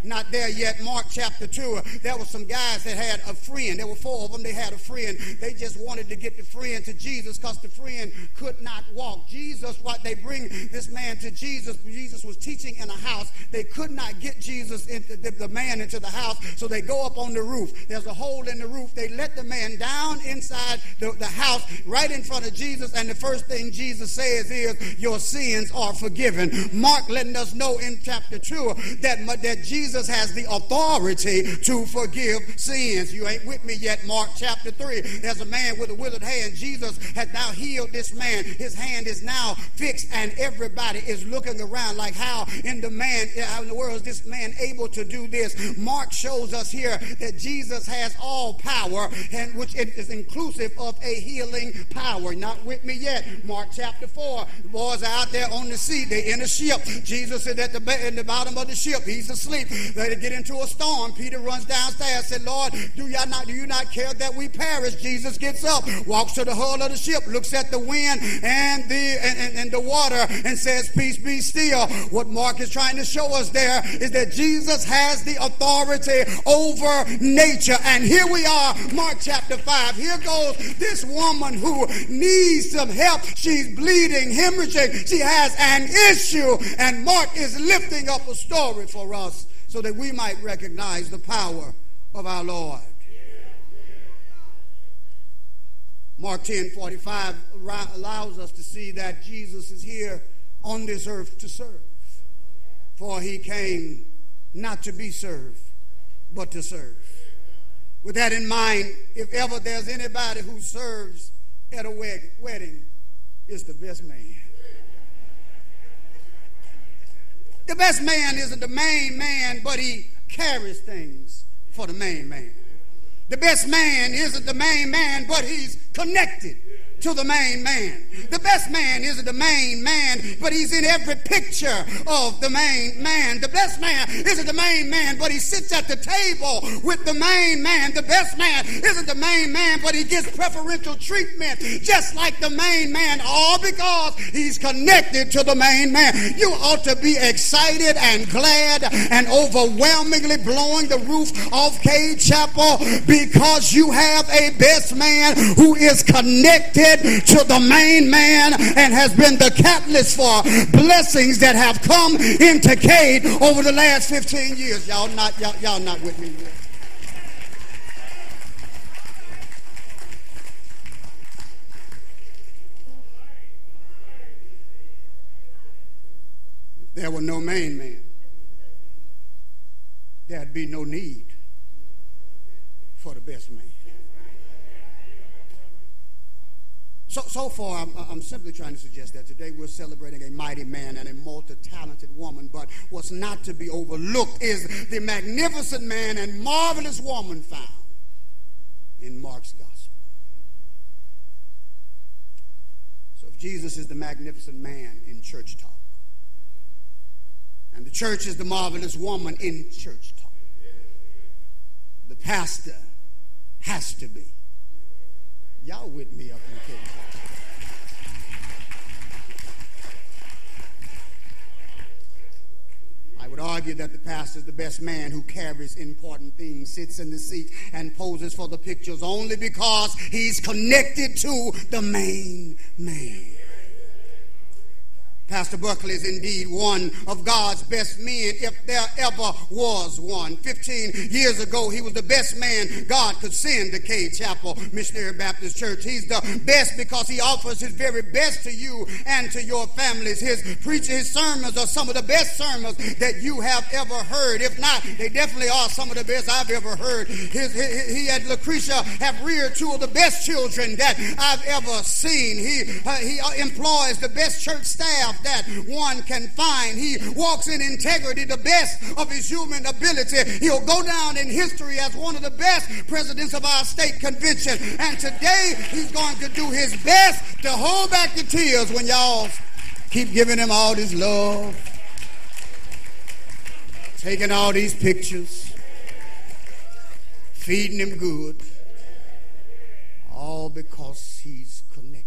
not there yet. Mark chapter 2, there were some guys that had a friend. There were four of them. They had a friend. They just wanted to get the friend to Jesus because the friend could not walk. Jesus, what they bring this man to Jesus. Jesus was teaching in a house. They could not get Jesus into the, the man into the house, so they go up on the roof. There's a hole in the roof. They let the man down inside the, the house right in front of Jesus, and the first thing Jesus says is, Your sins are forgiven. Mark letting us know in chapter 2 that, that Jesus Jesus has the authority to forgive sins. You ain't with me yet. Mark chapter 3. There's a man with a withered hand. Jesus has now healed this man. His hand is now fixed, and everybody is looking around like, how in the man, how in the world is this man able to do this? Mark shows us here that Jesus has all power, and which is inclusive of a healing power. Not with me yet. Mark chapter 4. The boys are out there on the sea. They're in a ship. Jesus is at the, in the bottom of the ship. He's asleep. They get into a storm. Peter runs downstairs, and said, Lord, do you not do you not care that we perish? Jesus gets up, walks to the hull of the ship, looks at the wind and the and, and, and the water, and says, Peace be still. What Mark is trying to show us there is that Jesus has the authority over nature. And here we are, Mark chapter 5. Here goes this woman who needs some help. She's bleeding, hemorrhaging. She has an issue. And Mark is lifting up a story for us so that we might recognize the power of our Lord. Mark 10 45 allows us to see that Jesus is here on this earth to serve. For he came not to be served, but to serve. With that in mind, if ever there's anybody who serves at a wedding is the best man. The best man isn't the main man, but he carries things for the main man. The best man isn't the main man, but he's connected to the main man. The best man isn't the main man, but he's in every picture of the main man. The best man isn't the main man, but he sits at the table with the main man. The best man isn't the main man, but he gets preferential treatment just like the main man, all because he's connected to the main man. You ought to be excited and glad and overwhelmingly blowing the roof off Cade Chapel because you have a best man who is connected to the main man and has been the catalyst for blessings that have come into Cade over the last 15 years. Y'all not y'all, y'all not with me yet. There were no main man, there'd be no need for the best man. So, so far, I'm, I'm simply trying to suggest that today we're celebrating a mighty man and a multi-talented woman, but what's not to be overlooked is the magnificent man and marvelous woman found in Mark's gospel. So if Jesus is the magnificent man in church talk, and the church is the marvelous woman in church talk, the pastor has to be. Y'all with me up in Kansas. I would argue that the pastor is the best man who carries important things, sits in the seat, and poses for the pictures only because he's connected to the main man. Pastor Buckley is indeed one of God's best men, if there ever was one. Fifteen years ago, he was the best man God could send to Cade Chapel Missionary Baptist Church. He's the best because he offers his very best to you and to your families. His preaching, his sermons are some of the best sermons that you have ever heard. If not, they definitely are some of the best I've ever heard. His, his, he and Lucretia have reared two of the best children that I've ever seen. He, uh, he employs the best church staff that one can find. He walks in integrity, the best of his human ability. He'll go down in history as one of the best presidents of our state convention. And today he's going to do his best to hold back the tears when y'all keep giving him all this love, taking all these pictures, feeding him good, all because he's connected.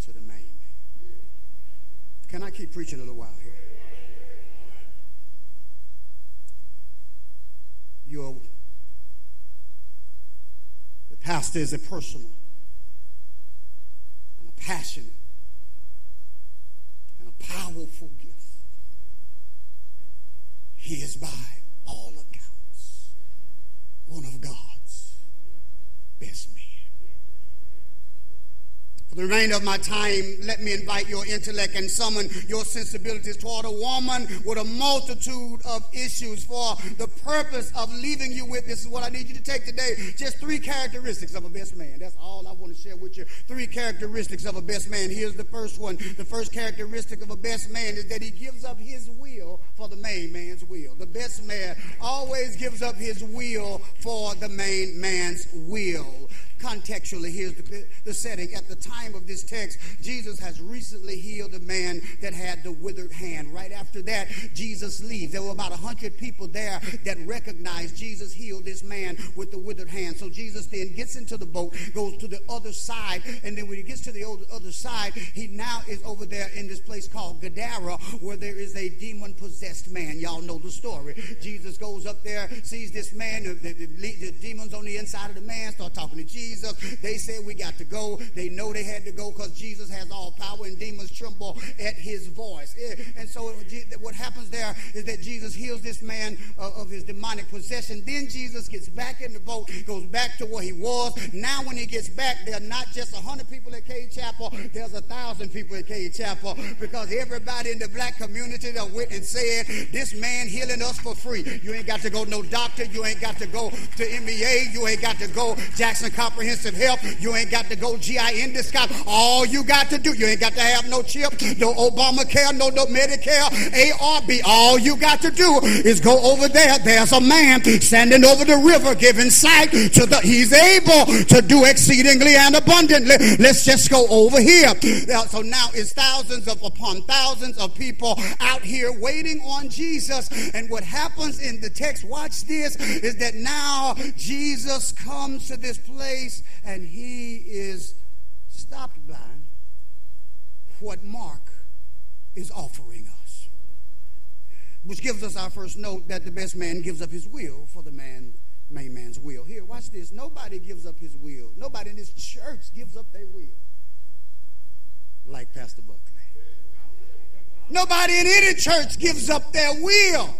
to the main man. Can I keep preaching a little while here? Your the pastor is a personal and a passionate and a powerful gift. He is by all accounts one of God's best men. For the remainder of my time, let me invite your intellect and summon your sensibilities toward a woman with a multitude of issues for the purpose of leaving you with this is what I need you to take today. Just three characteristics of a best man. That's all I want to share with you. Three characteristics of a best man. Here's the first one. The first characteristic of a best man is that he gives up his will for the main man's will. The best man always gives up his will for the main man's will contextually, here's the, the, setting. At the time of this text, Jesus has recently healed a man that had the withered hand. Right after that, Jesus leaves. There were about 100 people there that recognized Jesus healed this man with the withered hand. So Jesus then gets into the boat, goes to the other side, and then when he gets to the other side, he now is over there in this place called Gadara, where there is a demon possessed man. Y'all know the story. Jesus goes up there, sees this man, the, the, the demons on the inside of the man, start talking to Jesus. Jesus. They said, We got to go. They know they had to go because Jesus has all power and demons tremble at his voice. And so what happens there is that Jesus heals this man uh, of his demonic possession. Then Jesus gets back in the boat, goes back to where he was. Now, when he gets back, there are not just 100 people at Cade Chapel, there's a thousand people at Cade Chapel because everybody in the black community that went and said, This man healing us for free. You ain't got to go no doctor. You ain't got to go to MEA. You ain't got to go Jackson Comprehensive Health. You ain't got to go GI Endoscope. All you got to do, you ain't got to have no chip, no Obamacare, no, no Medicare, ARB. All you got to do is go over there. There's a man standing over the river giving sight to the, he's able to do exceedingly and abundantly. Let's just go over here. So now it's thousands of upon thousands of people out here waiting on Jesus. And what happens in the text, watch this, is that now Jesus comes to this place and he is stopped by what Mark is offering us. Which gives us our first note that the best man gives up his will for the man, main man's will. Here, watch this. Nobody gives up his will. Nobody in this church gives up their will like Pastor Buckley. Nobody in any church gives up their will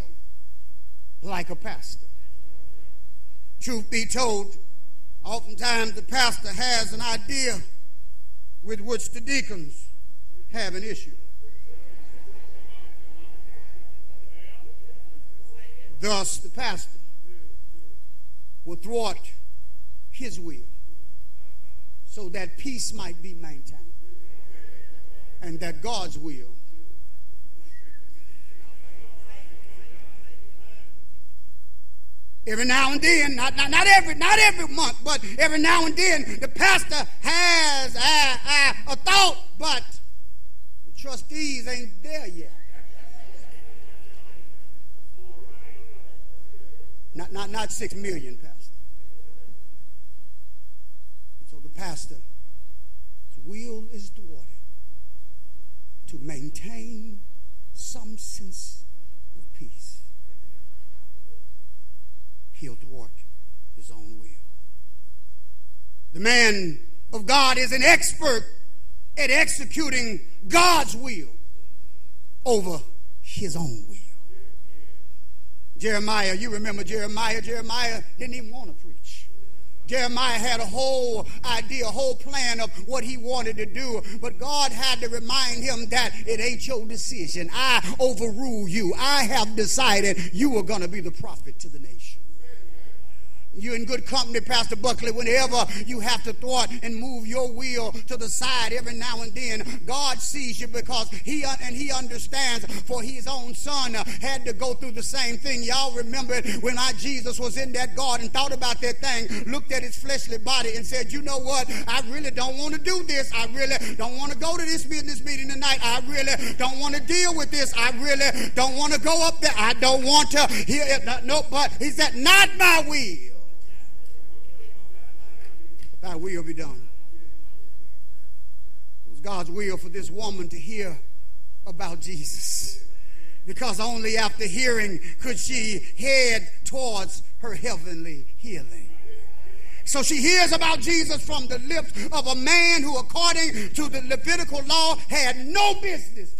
like a pastor. Truth be told, oftentimes the pastor has an idea with which the deacons have an issue. Thus, the pastor will thwart his will so that peace might be maintained and that God's will Every now and then, not, not, not every not every month, but every now and then, the pastor has a, a, a thought, but the trustees ain't there yet. Not, not, not six million, Pastor. So the pastor's will is thwarted to maintain some sense of peace. He'll thwart his own will. The man of God is an expert at executing God's will over his own will. Jeremiah, you remember Jeremiah? Jeremiah didn't even want to preach. Jeremiah had a whole idea, a whole plan of what he wanted to do, but God had to remind him that it ain't your decision. I overrule you. I have decided you are going to be the prophet to the nation. You're in good company, Pastor Buckley, whenever you have to thwart and move your will to the side every now and then. God sees you because he and he understands for his own son had to go through the same thing. Y'all remember when our Jesus was in that garden, thought about that thing, looked at his fleshly body and said, you know what? I really don't want to do this. I really don't want to go to this business meeting tonight. I really don't want to deal with this. I really don't want to go up there. I don't want to hear it. No, but he said, not my will thy will be done. It was God's will for this woman to hear about Jesus. Because only after hearing could she head towards her heavenly healing. So she hears about Jesus from the lips of a man who, according to the Levitical law, had no business.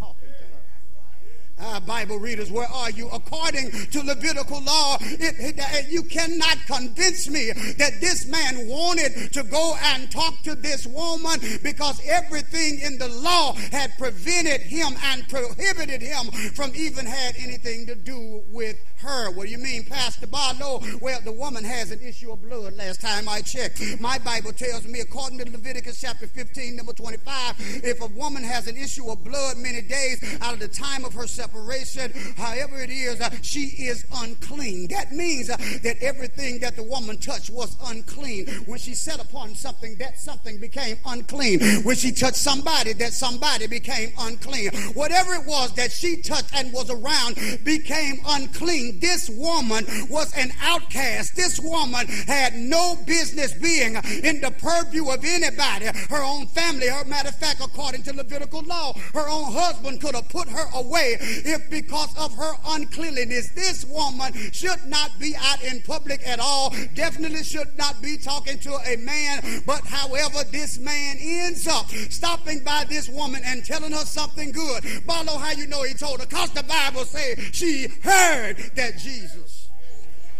Ah, Bible readers, where are you? According to Levitical law, it, it, you cannot convince me that this man wanted to go and talk to this woman because everything in the law had prevented him and prohibited him from even had anything to do with her. What do you mean, Pastor Barlow? Well, the woman has an issue of blood last time I checked. My Bible tells me, according to Leviticus chapter 15, number 25, if a woman has an issue of blood many days out of the time of her separation, however it is, uh, she is unclean. That means uh, that everything that the woman touched was unclean. When she set upon something, that something became unclean. When she touched somebody, that somebody became unclean. Whatever it was that she touched and was around became unclean this woman was an outcast. This woman had no business being in the purview of anybody. Her own family, her matter of fact, according to Levitical law, her own husband could have put her away if because of her uncleanliness, this woman should not be out in public at all, definitely should not be talking to a man. But however, this man ends up stopping by this woman and telling her something good. Barlow, how you know he told her? Because the Bible says she heard that Jesus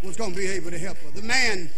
was going to be able to help her. The man,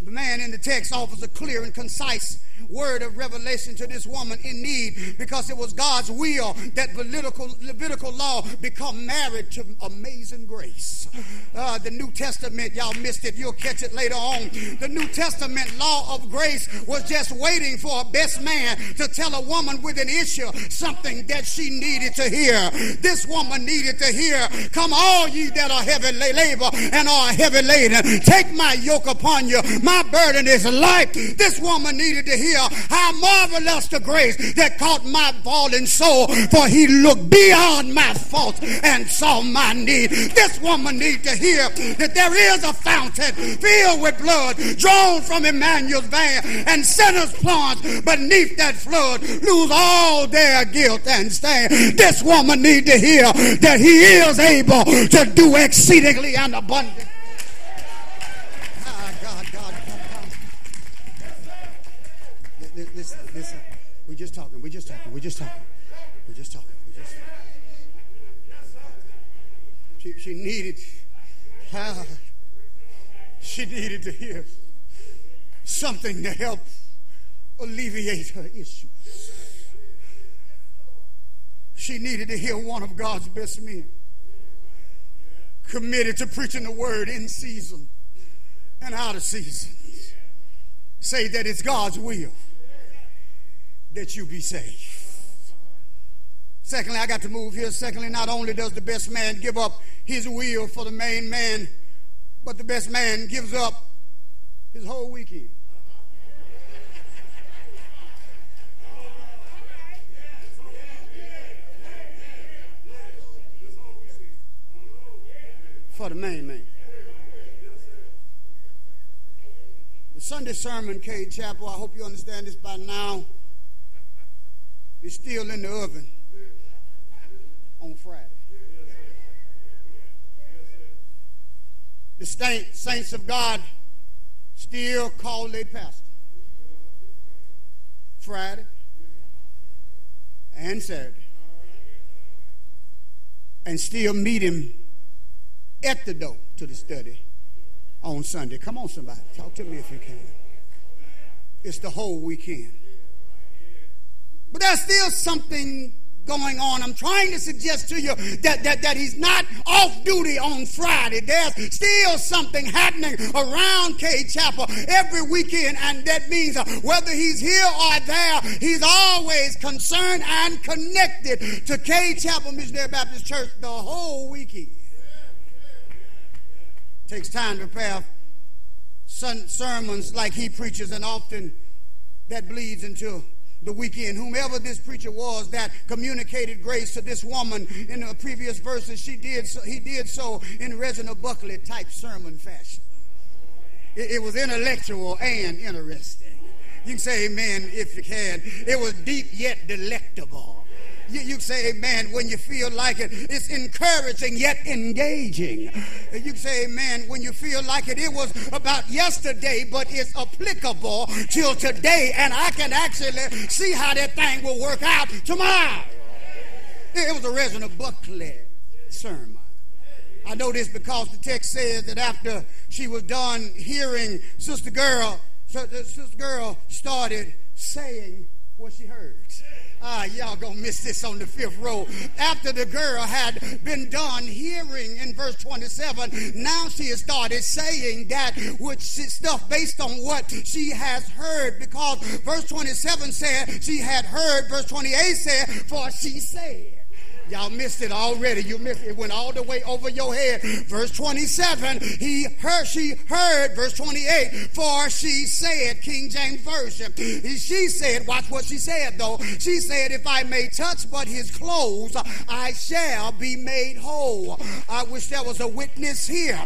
the man in the text offers a clear and concise word of revelation to this woman in need because it was God's will that Levitical, Levitical law become married to amazing grace. Uh, the New Testament, y'all missed it, you'll catch it later on. The New Testament law of grace was just waiting for a best man to tell a woman with an issue something that she needed to hear. This woman needed to hear, Come, all ye that are heavy labor and are heavy laden, take my yoke upon you. My burden is light. This woman needed to hear how marvelous the grace that caught my fallen soul, for he looked beyond my faults and saw my need. This woman needs to hear that there is a fountain filled with blood drawn from Emmanuel's vein, and sinners plunge beneath that flood lose all their guilt and stain. This woman needs to hear that he is able to do exceedingly and abundantly. Ah, God, God, God, God. Li- li- Listen, listen. We're just talking. We're just talking. We're just talking. We're just talking. She, she needed, ah, she needed to hear something to help alleviate her issues. She needed to hear one of God's best men committed to preaching the word in season and out of season. Say that it's God's will that you be saved. Secondly, I got to move here. Secondly, not only does the best man give up his will for the main man, but the best man gives up his whole weekend. For the main man. The Sunday sermon, Cade Chapel, I hope you understand this by now, is still in the oven on Friday. The saints of God still call their pastor Friday and Saturday and still meet him at the door to the study on Sunday. Come on, somebody. Talk to me if you can. It's the whole weekend. But there's still something going on. I'm trying to suggest to you that, that, that he's not off duty on Friday. There's still something happening around Cade Chapel every weekend, and that means uh, whether he's here or there, he's always concerned and connected to Cade Chapel Missionary Baptist Church the whole weekend. Takes time to prepare sermons like he preaches, and often that bleeds into the weekend. Whomever this preacher was that communicated grace to this woman in the previous verses, she did so, he did so in Reginald Buckley type sermon fashion. It, it was intellectual and interesting. You can say amen if you can. It was deep yet delectable. You, you say amen when you feel like it. It's encouraging yet engaging. You say amen when you feel like it. It was about yesterday, but it's applicable till today, and I can actually see how that thing will work out tomorrow. It was a Reginald Buckley sermon. I know this because the text says that after she was done hearing Sister Girl, Sister Girl started saying what she heard. Ah, y'all gonna miss this on the fifth row. After the girl had been done hearing in verse 27, now she has started saying that which stuff based on what she has heard. Because verse 27 said she had heard, verse 28 said, for she said. Y'all missed it already. You missed it. It went all the way over your head. Verse 27, he heard, she heard, verse 28, for she said, King James Version. She said, watch what she said though. She said, if I may touch but his clothes, I shall be made whole. I wish there was a witness here.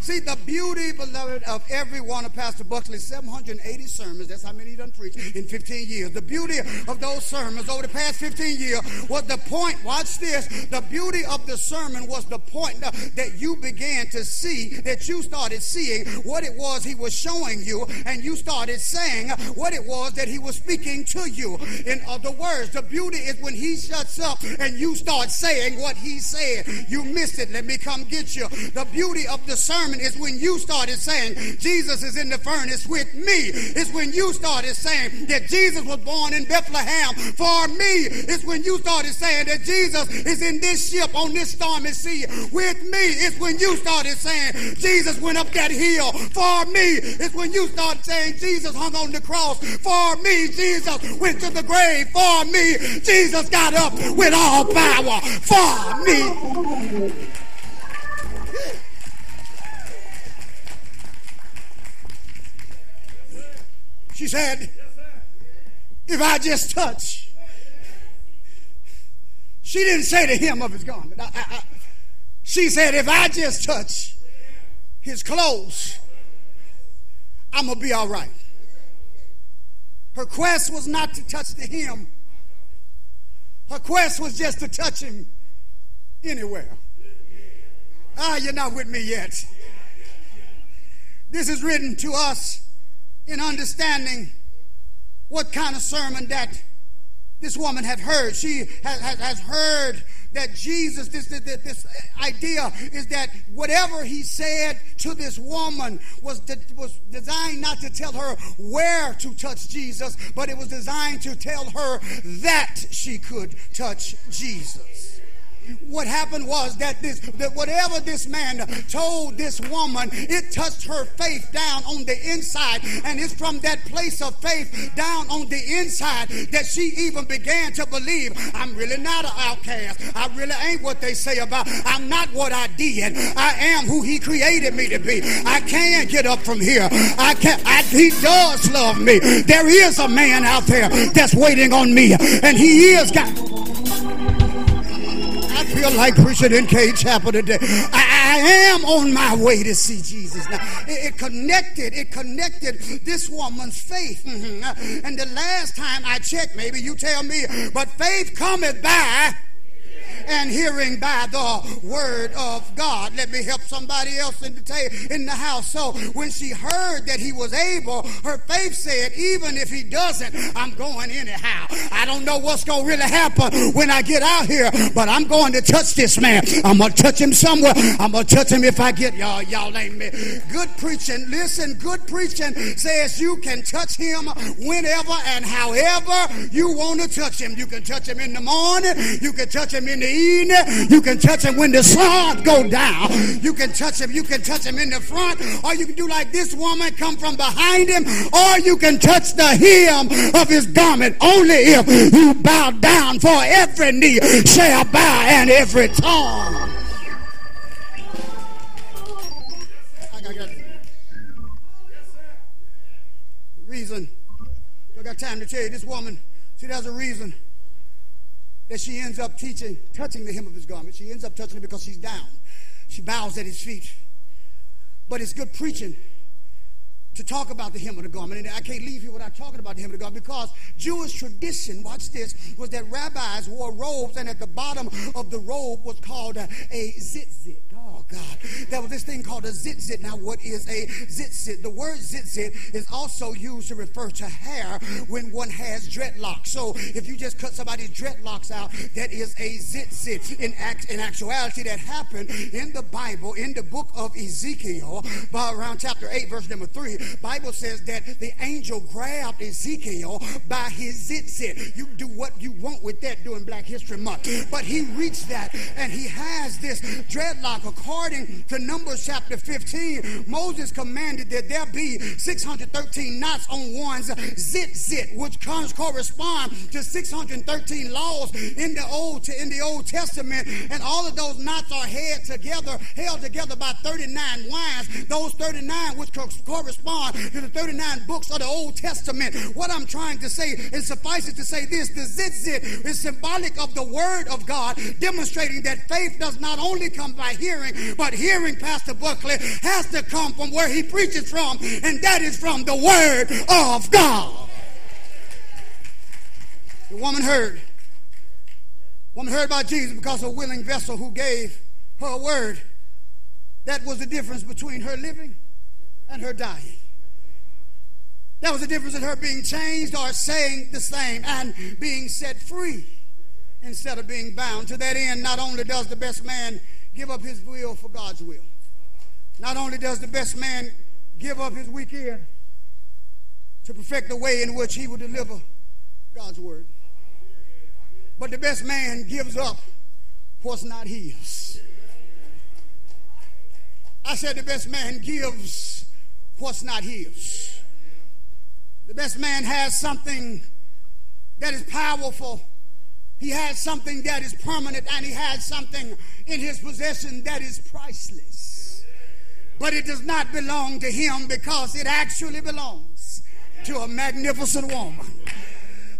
See, the beauty, beloved, of every one of Pastor Buckley's 780 sermons, that's how many he done preached in 15 years. The beauty of those sermons over the past 15 years was the point, watch watch this. The beauty of the sermon was the point that you began to see, that you started seeing what it was he was showing you, and you started saying what it was that he was speaking to you. In other words, the beauty is when he shuts up and you start saying what he said. You missed it. Let me come get you. The beauty of the sermon is when you started saying, Jesus is in the furnace with me. It's when you started saying that Jesus was born in Bethlehem for me. It's when you started saying that Jesus is in this ship on this stormy sea with me. It's when you started saying Jesus went up that hill for me. It's when you started saying Jesus hung on the cross for me. Jesus went to the grave for me. Jesus got up with all power for me. She said, if I just touch. She didn't say the hem of his garment. I, I, I, she said, if I just touch his clothes, I'm going to be all right. Her quest was not to touch the hem. Her quest was just to touch him anywhere. Ah, you're not with me yet. This is written to us in understanding what kind of sermon that this woman had heard. She has, has, heard that Jesus, this, this, this, idea is that whatever he said to this woman was, de- was designed not to tell her where to touch Jesus, but it was designed to tell her that she could touch Jesus what happened was that this that whatever this man told this woman it touched her faith down on the inside. And it's from that place of faith down on the inside that she even began to believe i'm really not an outcast. I really ain't what they say about i'm not what i did. I am who he created me to be. I can't get up from here. I can't I, he does love me. There is a man out there that's waiting on me and he is God feel like preaching in Cade Chapel today. I, I, am on my way to see Jesus. Now, it, it connected, it connected this woman's faith. Mm-hmm. And the last time I checked, maybe you tell me, but faith cometh by and hearing by the word of God. Let me help somebody else in the, in the house. So when she heard that he was able, her faith said, even if he doesn't, I'm going anyhow. I don't know what's going to really happen when I get out here, but I'm going to touch this man. I'm going to touch him somewhere. I'm going to touch him if I get y'all. Y'all ain't me. Good preaching. Listen, good preaching says you can touch him whenever and however you want to touch him. You can touch him in the morning. You can touch him in the You can touch him when the sun go down. You can touch him. You can touch him in the front, or you can do like this woman, come from behind him, or you can touch the hem of his garment. Only if you bow down, for every knee shall bow and every tongue. reason. I got time to tell you this woman. See, there's a reason that she ends up teaching, touching the hem of his garment. She ends up touching it because she's down. She bows at his feet. But it's good preaching to talk about the hem of the garment. And I can't leave here without talking about the hem of the garment because Jewish tradition, watch this, was that rabbis wore robes and at the bottom of the robe was called a, zitzit. Oh, God. There was this thing called a zitzit. Now, what is a zitzit? The word zitzit is also used to refer to hair when one has dreadlocks. So, if you just cut somebody's dreadlocks out, that is a zitzit. In, act, in actuality, that happened in the Bible, in the book of Ezekiel, by around chapter 8, verse number 3. Bible says that the angel grabbed Ezekiel by his zitzit. You do what you want with that during Black History Month. But he reached that and he has this dreadlock according to Numbers chapter 15, Moses commanded that there be 613 knots on one's zit zit, which comes correspond to 613 laws in the Old in the Old Testament, and all of those knots are held together, held together by 39 wines. Those 39 which correspond to the 39 books of the Old Testament. What I'm trying to say is suffice it to say this: the zit zit is symbolic of the Word of God, demonstrating that faith does not only come by hearing, but hearing Pastor Buckley has to come from where he preaches from, and that is from the Word of God. The woman heard Woman heard about Jesus because of a willing vessel who gave her word. That was the difference between her living and her dying. That was the difference in her being changed or saying the same and being set free instead of being bound. To that end, not only does the best man give up his will for God's will, not only does the best man give up his weekend to perfect the way in which he will deliver God's word, but the best man gives up what's not his. I said the best man gives what's not his. The best man has something that is powerful. He has something that is permanent, and he has something in his possession that is priceless. But it does not belong to him because it actually belongs to a magnificent woman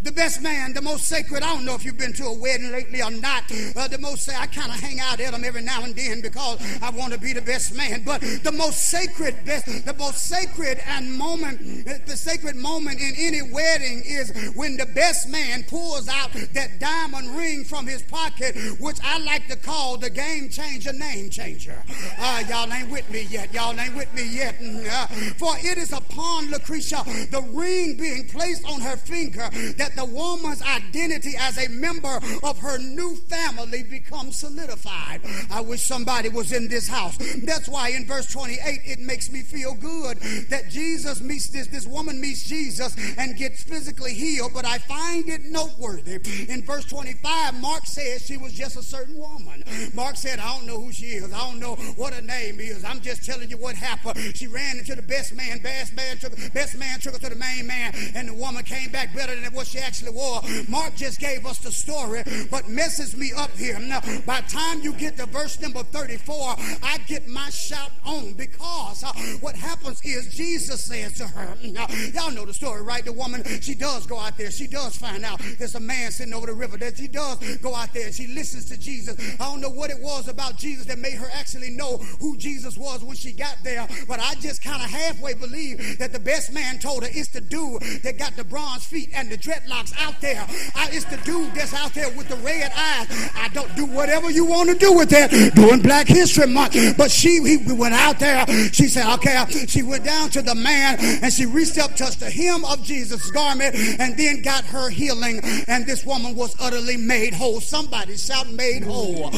the best man, the most sacred. I don't know if you've been to a wedding lately or not. Uh, the most, I kind of hang out at them every now and then because I want to be the best man. But the most sacred, best, the most sacred and moment, the sacred moment in any wedding is when the best man pulls out that diamond ring from his pocket, which I like to call the game changer, name changer. Uh, y'all ain't with me yet. Y'all ain't with me yet. Uh, for it is upon Lucretia the ring being placed on her finger the woman's identity as a member of her new family becomes solidified. I wish somebody was in this house. That's why in verse 28 it makes me feel good that Jesus meets this, this woman meets Jesus and gets physically healed, but I find it noteworthy. In verse 25, Mark says she was just a certain woman. Mark said, I don't know who she is. I don't know what her name is. I'm just telling you what happened. She ran into the best man. Best man took, best man took her to the main man, and the woman came back better than what she actually was. Mark just gave us the story, but messes me up here. Now, by time you get to verse number 34, I get my shout on because uh, what happens is Jesus says to her, now, y'all know the story, right? The woman, she does go out there. She does find out there's a man sitting over the river. That she does go out there and she listens to Jesus. I don't know what it was about Jesus that made her actually know who Jesus was when she got there, but I just kind of halfway believe that the best man told her it's the dude that got the bronze feet and the dreadlocks out there. I, it's the dude that's out there with the red eyes. I don't do whatever you want to do with that during Black History Month. But she he went out there. She said, okay. She went down to the man and she reached up, touched the hem of Jesus' garment, and then got her healing. And this woman was utterly made whole. Somebody shout, made whole.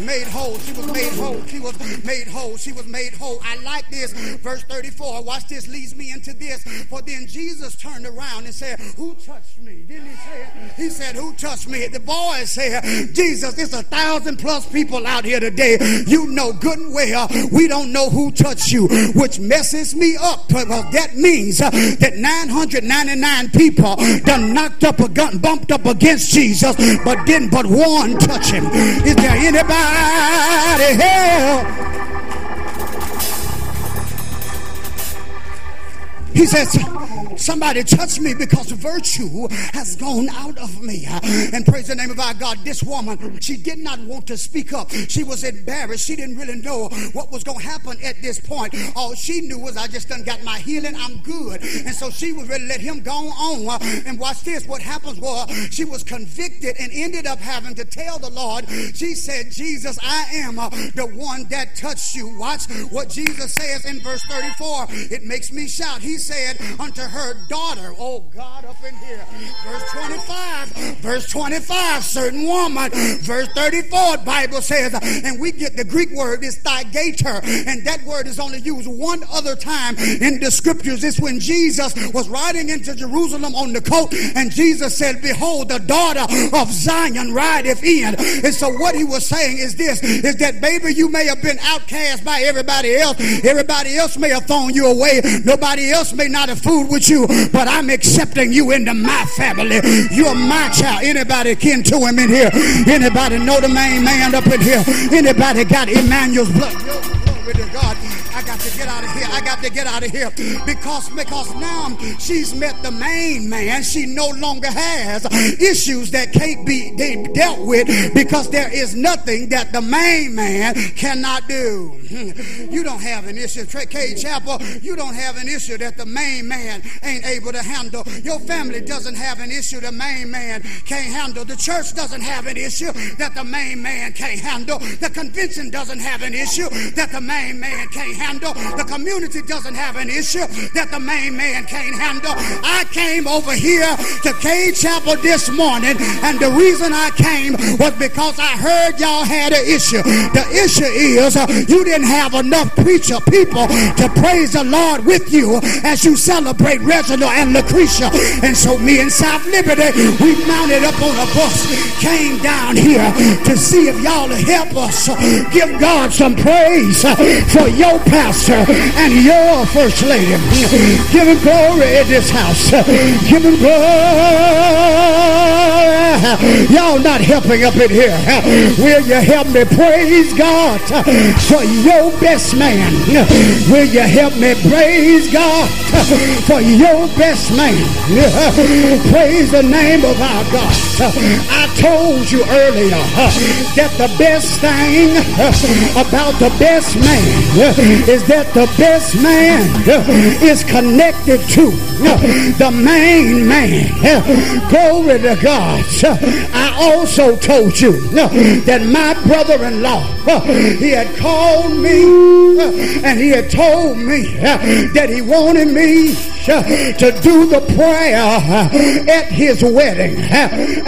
Made whole. She was made whole. She was made whole. She was made whole. I like this. Verse 34. Watch this leads me into this. For then Jesus turned around and said, Who touched me? Didn't he say it? He said, Who touched me? The boy said, Jesus, it's a thousand plus people out here today. You know good and well we don't know who touched you, which messes me up because that means that 999 people done knocked up a gun, bumped up against Jesus, but didn't but one touch him. Is there anybody here? He says, Somebody touch me because virtue has gone out of me. And praise the name of our God. This woman, she did not want to speak up. She was embarrassed. She didn't really know what was going to happen at this point. All she knew was, I just done got my healing. I'm good. And so she was ready to let him go on. And watch this. What happens was she was convicted and ended up having to tell the Lord. She said, Jesus, I am uh, the one that touched you. Watch what Jesus says in verse 34. It makes me shout. He said unto her daughter, oh God, up in here, verse 25, verse 25, certain woman, verse 34, Bible says, and we get the Greek word is thigator, and that word is only used one other time in the scriptures. It's when Jesus was riding into Jerusalem on the coat, and Jesus said, Behold, the daughter of Zion rideth in. And so what he was saying is this is that baby, you may have been outcast by everybody else. Everybody else may have thrown you away. Nobody else may not have fooled with you, but I'm accepting you into my family. You're my child. Anybody kin to him in here? Anybody know the main man up in here? Anybody got Emmanuel's blood? Glory to God. I got to get out of here. I got to get out of here because because now she's met the main man. She no longer has issues that can't be dealt with because there is nothing that the main man cannot do. Hmm. You don't have an issue, Cade Chapel. You don't have an issue that the main man ain't able to handle. Your family doesn't have an issue the main man can't handle. The church doesn't have an issue that the main man can't handle. The convention doesn't have an issue that the main man can't handle. The community doesn't have an issue that the main man can't handle. I came over here to Cade Chapel this morning, and the reason I came was because I heard y'all had an issue. The issue is uh, you didn't have enough preacher people to praise the Lord with you as you celebrate Reginald and Lucretia. And so me and South Liberty, we mounted up on a bus, came down here to see if y'all help us give God some praise for your pastor uh, and your first lady. Give him glory in this house. Give him glory. Y'all not helping up in here. Will you help me praise God for your best man? Will you help me praise God for your best man? Praise the name of our God. I told you earlier that the best thing about the best man is that the best man is connected to the main man. Glory to God. I also told you that my brother-in-law, he had called me and he had told me that he wanted me to do the prayer at his wedding.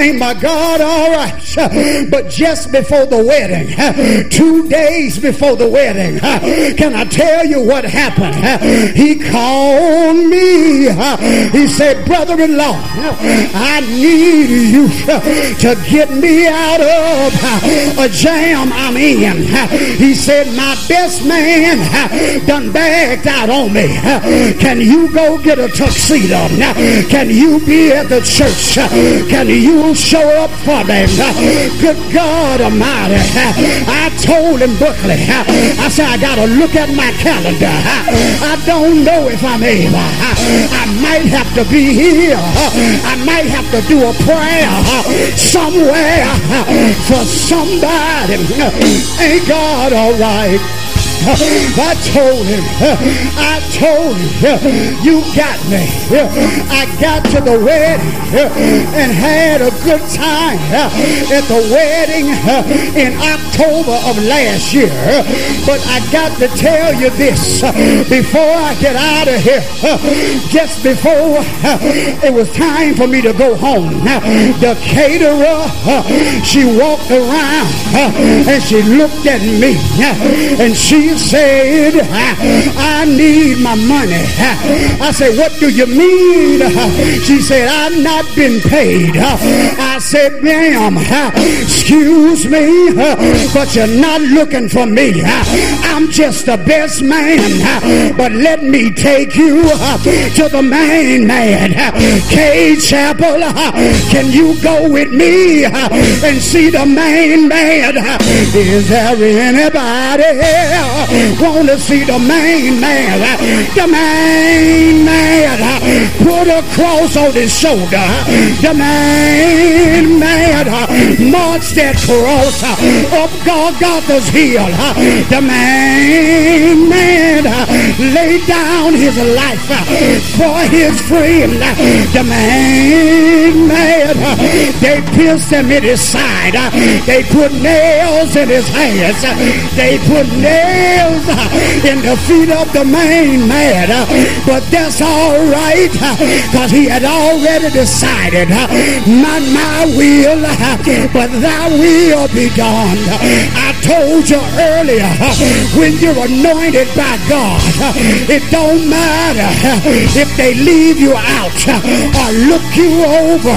Ain't my God all right? But just before the wedding, two days before the wedding, can I tell you what happened? He called me. He said, brother-in-law, I need you to get me out of a jam I'm in. He said, my best man done bagged out on me. Can you go get a tuxedo? Can you be at the church? Can you show up for me? Good God Almighty. I told him, Buckley, I said, I got to look at my calendar. I don't know if I'm able. I might have to be here. I might have to do a prayer somewhere for somebody. Ain't God all right? [laughs] I told him, [laughs] I told him, you got me. I got to the wedding [laughs] and had a good time at the wedding in October of last year. But I got to tell you this before I get out of here, just before it was time for me to go home. The caterer, she walked around and she looked at me and she said, I need my money. I said, what do you mean? She said, I've not been paid. I said, ma'am, excuse me, but you're not looking for me. I'm just the best man, but let me take you to the main man. Cade Chapel, can you go with me and see the main man? Is there anybody want to see the main man. The main man put a cross on his shoulder. The main man marched that cross up Golgotha's hill. The main man laid down his life for his friend. The main man, they pierced him in his side. They put nails in his hands. They put nails in the feet of the main man. But that's all right because he had already decided not my will, but thy will be done. Told you earlier when you're anointed by God, it don't matter if they leave you out or look you over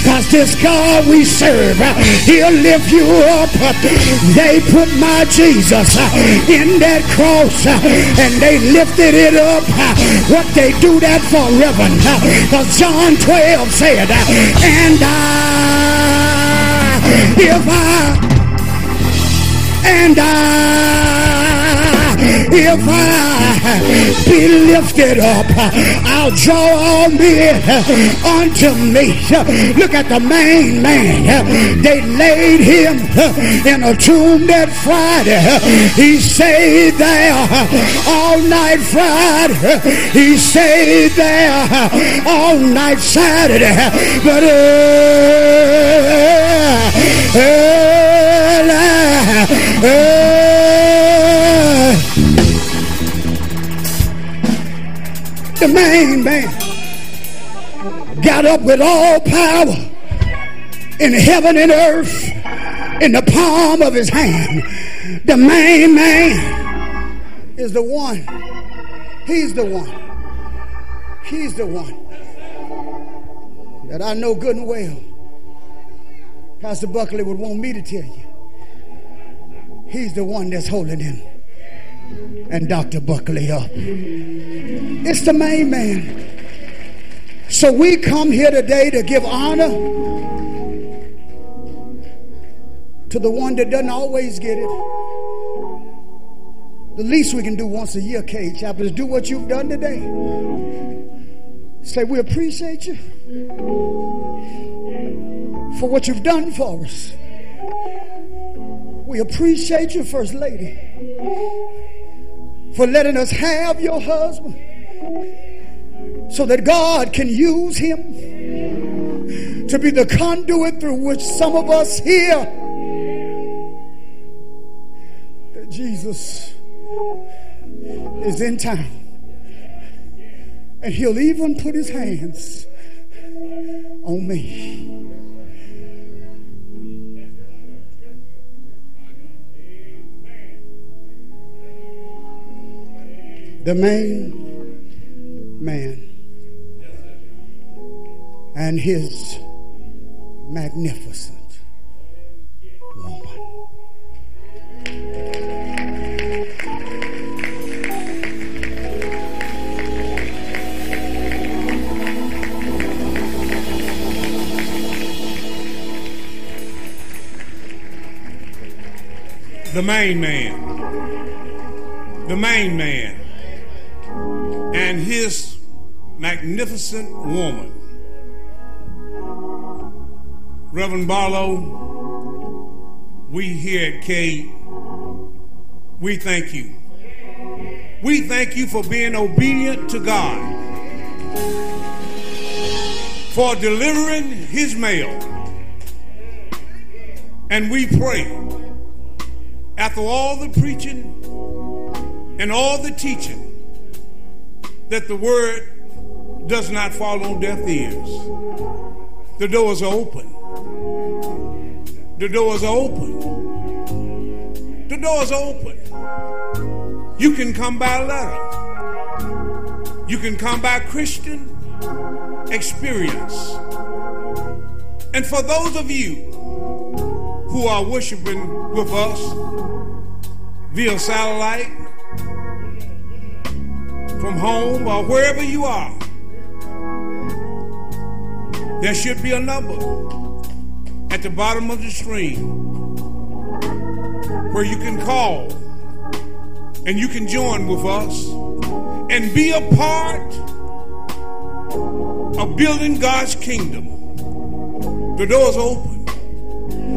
because this God we serve, he'll lift you up. They put my Jesus in that cross and they lifted it up. What they do that for, Reverend? Because John 12 said, and I, if I, and I, If I be lifted up, I'll draw all men unto me. Look at the main man. They laid him in a tomb that Friday. He stayed there all night Friday. He stayed there all night Saturday. But early, early, Ah. the main man got up with all power in heaven and earth in the palm of his hand. The main man is the one. He's the one. He's the one that I know good and well. Pastor Buckley would want me to tell you. He's the one that's holding him and Dr. Buckley up. It's the main man. So we come here today to give honor to the one that doesn't always get it. The least we can do once a year, Cade Chapel, is do what you've done today. Say, we appreciate you for what you've done for us. We appreciate you, First Lady, for letting us have your husband so that God can use him to be the conduit through which some of us here that Jesus is in town. And he'll even put his hands on me. The main man and his magnificent woman.
the main man, the main man, and his magnificent woman. Reverend Barlow, we here at Cade, we thank you. We thank you for being obedient to God, for delivering his mail. And we pray after all the preaching and all the teaching, that the word does not fall on deaf ears. The doors are open. The doors are open. The doors are open. You can come by letter. You can come by Christian experience. And for those of you who are worshiping with us via satellite, from home or wherever you are, there should be a number at the bottom of the screen where you can call and you can join with us and be a part of building God's kingdom. The door's open.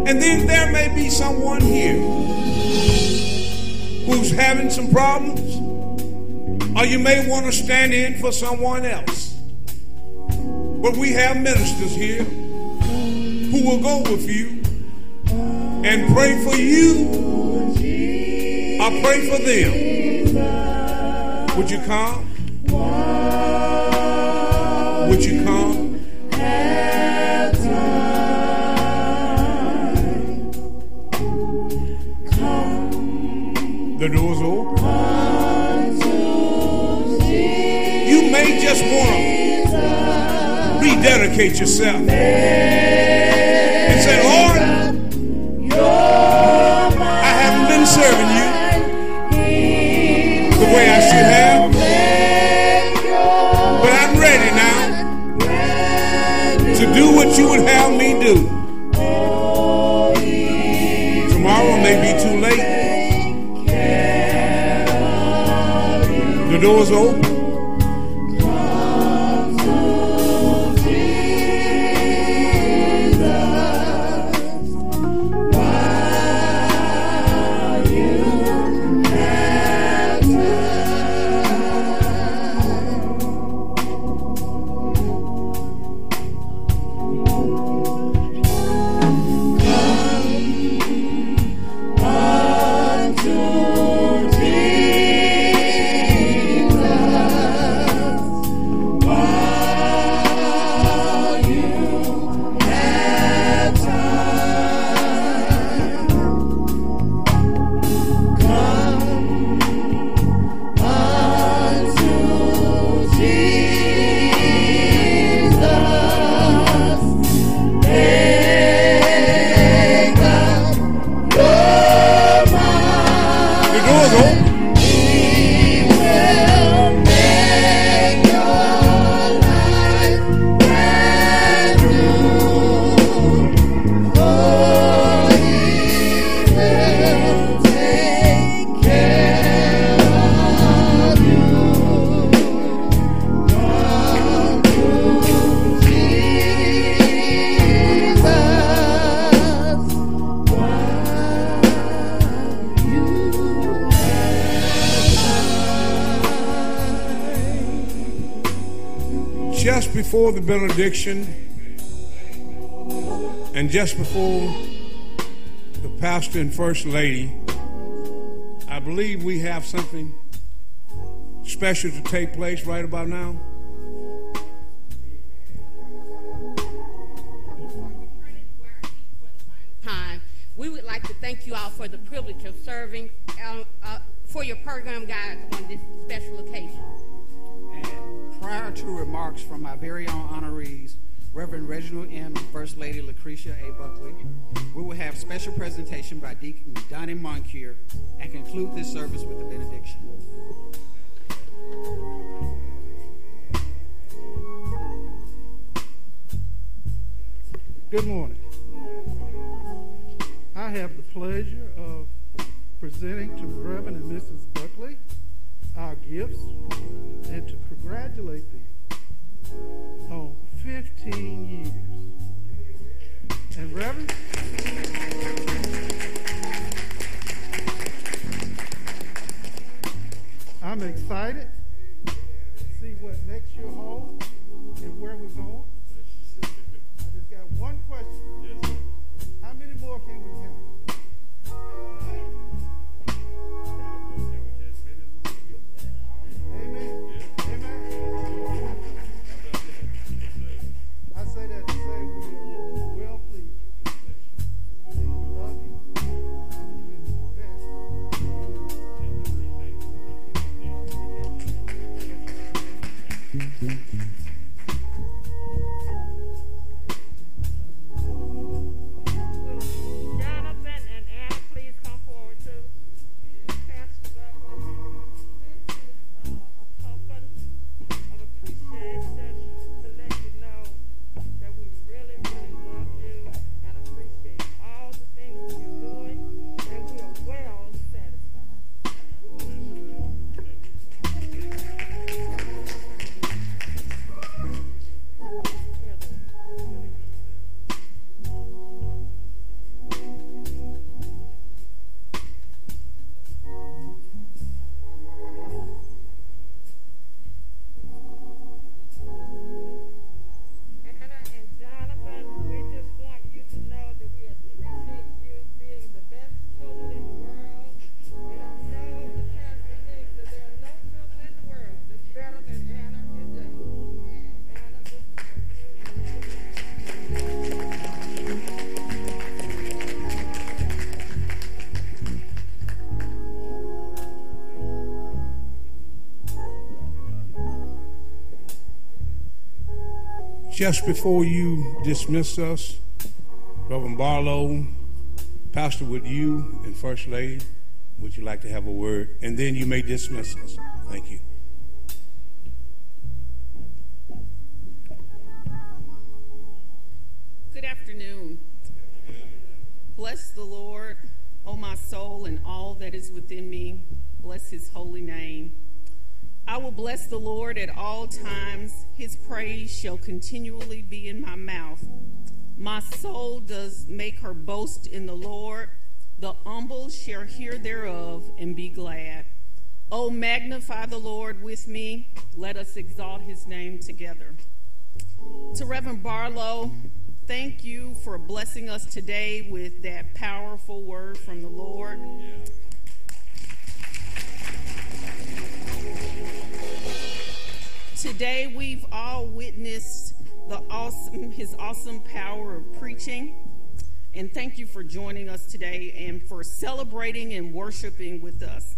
And then there may be someone here who's having some problems, or you may want to stand in for someone else. But we have ministers here who will go with you and pray for you I pray for them. Would you come? Would you come? rededicate yourself. And say, Lord, I haven't been serving you the way I should have. But I'm ready now to do what you would have me do. Tomorrow may be too late.
The door's open. the benediction, and just before the pastor and first lady, I believe we have something special to take place right about now.
Just
before you dismiss us, Reverend Barlow, Pastor, would you and First Lady, would you like to have a word? And then you may dismiss us. Thank you.
Good afternoon. Bless the Lord, O oh my soul, and all that is within me. Bless his holy name. I will bless the Lord at all times. His praise shall continually be in my mouth. My soul does make her boast in the Lord. The humble shall hear thereof and be glad. Oh, magnify the Lord with me. Let us exalt his name together. To Reverend Barlow, thank you for blessing us today with that powerful word from the Lord. Today we've all witnessed the awesome his awesome power of preaching. And thank you for joining us today and for celebrating and worshiping with us.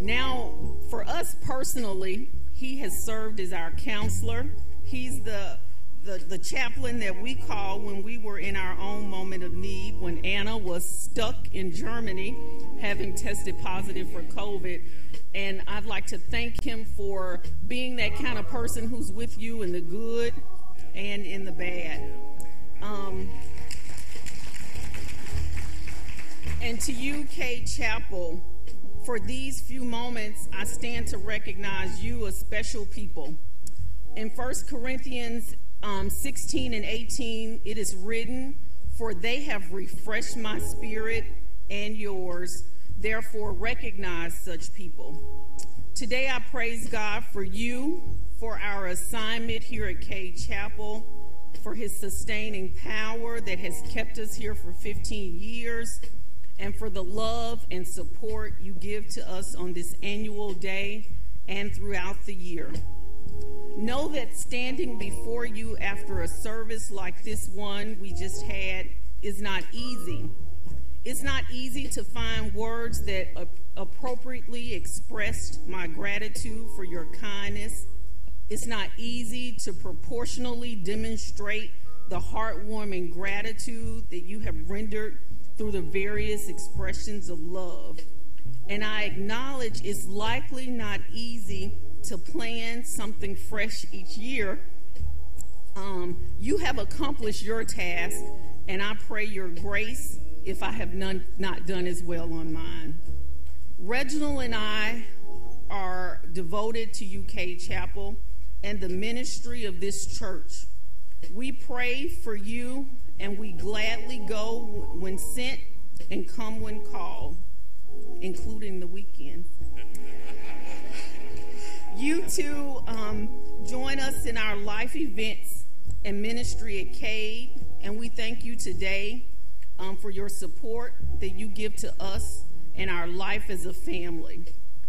Now, for us personally, he has served as our counselor. He's the the, the chaplain that we called when we were in our own moment of need, when Anna was stuck in Germany having tested positive for COVID. And I'd like to thank him for being that kind of person who's with you in the good and in the bad. Um, and to you, Cade Chapel, for these few moments, I stand to recognize you as special people. In 1 Corinthians um, 16 and 18, it is written, For they have refreshed my spirit and yours. Therefore, recognize such people. Today, I praise God for you, for our assignment here at Cade Chapel, for his sustaining power that has kept us here for 15 years, and for the love and support you give to us on this annual day and throughout the year. Know that standing before you after a service like this one we just had is not easy. It's not easy to find words that appropriately expressed my gratitude for your kindness. It's not easy to proportionally demonstrate the heartwarming gratitude that you have rendered through the various expressions of love. And I acknowledge it's likely not easy to plan something fresh each year, um, you have accomplished your task, and I pray your grace if I have none, not done as well on mine. Reginald and I are devoted to Cade Chapel and the ministry of this church. We pray for you, and we gladly go when sent and come when called, including the weekend. You too um, join us in our life events and ministry at Cade, and we thank you today um, for your support that you give to us and our life as a family.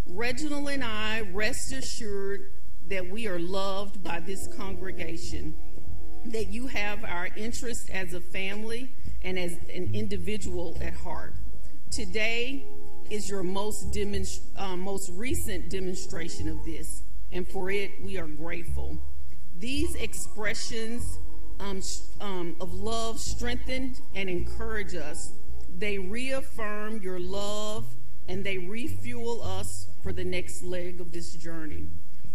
Reginald and I rest assured that we are loved by this congregation, that you have our interest as a family and as an individual at heart. Today, is your most, demonst- uh, most recent demonstration of this, and for it we are grateful. These expressions um, um, of love strengthen and encourage us. They reaffirm your love and they refuel us for the next leg of this journey.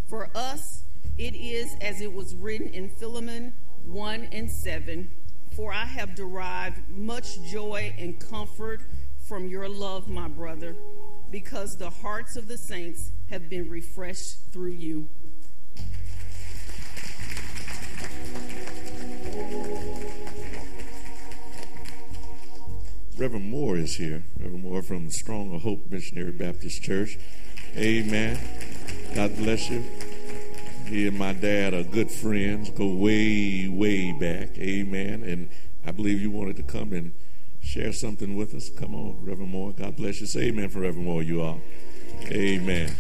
For us, it is as it was written in Philemon 1 and 7 For I have derived much joy and comfort from your love, my brother, because the hearts of the saints have been refreshed through you.
Reverend Moore is here. Reverend Moore from Strong of Hope Missionary Baptist Church. Amen. God bless you. He and my dad are good friends, go way, way back. Amen. And I believe you wanted to come and share something with us. Come on, Reverend Moore. God bless you. Say amen for Reverend Moore, you all. Amen.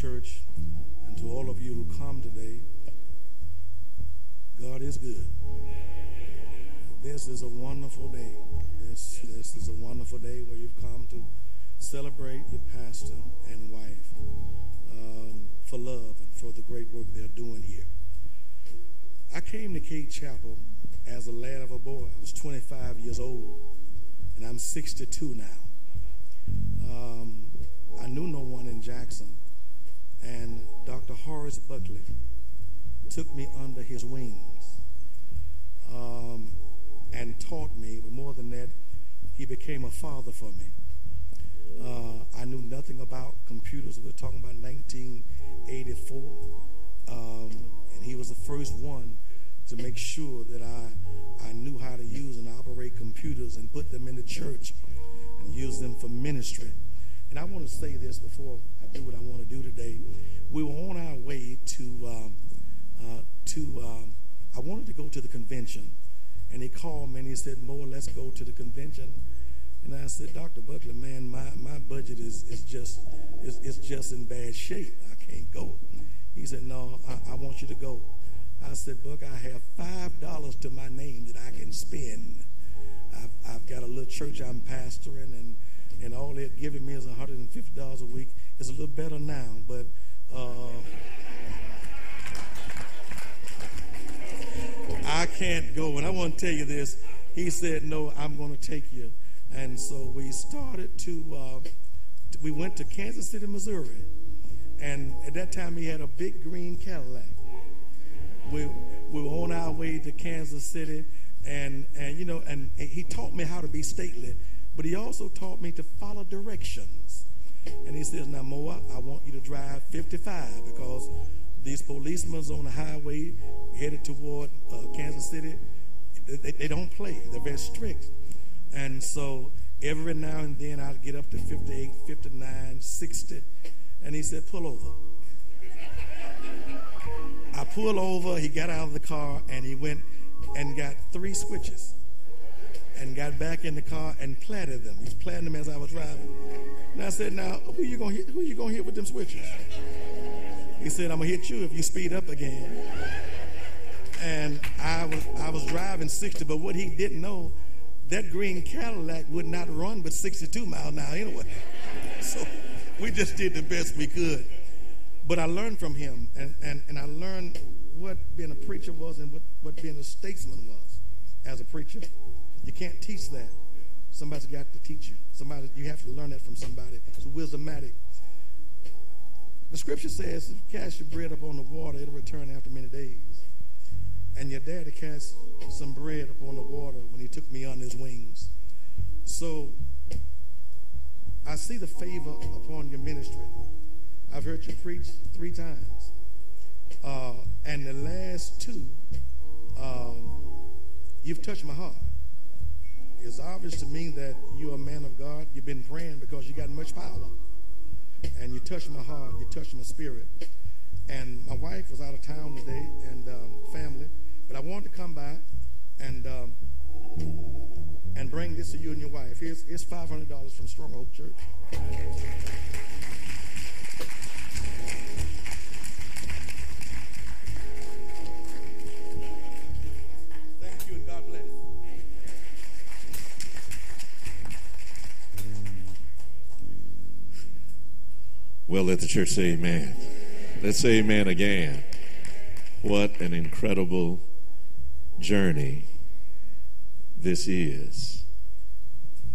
Church, and to all of you who come today, God is good. This is a wonderful day. This, this is a wonderful day where you've come to celebrate your pastor and wife um, for love and for the great work they're doing here. I
came to Cade Chapel as a lad of a boy. I was 25 years old, and I'm 62 now. Um, I knew no one in Jackson, and Dr. Horace Buckley took me under his wings um, and taught me, but more than that, he became a father for me. Uh, I knew nothing about computers. We're talking about 1984. Um, and he was the first one to make sure that I, I knew how to use and operate computers and put them in the church and use them for ministry. And I want to say this before Do what I want to do today. We were on our way to, um, uh, to um, I wanted to go to the convention. And he called me and he said, Moore, let's go to the convention. And I said, Dr. Buckley, man, my, my budget is, is just is, is just in bad shape. I can't go. He said, No, I, I want you to go. I said, Buck, I have five dollars to my name that I can spend. I've, I've got a little church I'm pastoring, and and all they're giving me is $150 a week. It's a little better now, but uh, I can't go. And I want to tell you this. He said, No, I'm going to take you. And so we started to, uh, we went to Kansas City, Missouri. And at that time, he had a big green Cadillac. We, we were on our way to Kansas City. And, and, you know, and he taught me how to be stately, but he also taught me to follow directions. And he says, Now, Moore, I want you to drive 55 because these policemen on the highway headed toward uh, Kansas City, they, they don't play. They're very strict. And so every now and then I'd get up to 58, 59, 60. And he said, pull over. I pulled over, he got out of the car, and he went and got three switches and got back in the car and platted them. He's platting them as I was driving. And I said, now, who you gonna hit, who you gonna hit with them switches? He said, I'm gonna hit you if you speed up again. And I was I was driving 60, but what he didn't know that green Cadillac would not run but 62 miles an hour anyway. [laughs] So we just did the best we could. But I learned from him, and, and, and I learned what being a preacher was and what, what being a statesman was as a preacher. You can't teach that. Somebody's got to teach you. Somebody you have to learn that from somebody. It's wisdomatic. The scripture says, if you cast your bread upon the water, it'll return after many days. And your daddy cast some bread upon the water when he took me on his wings. So I see the favor upon your ministry. I've heard you preach three times. Uh, and the last two, um, you've touched my heart. It's obvious to me that you're a man of God. You've been praying because you got much power. And you touched my heart, you touched my spirit. And my wife was out of town today and um, family. But I wanted to come by and um, and bring this to you and your wife. Here's, here's $500 from Stronghold Church.
Well, let the church say amen. Let's say amen again. What an incredible journey this is.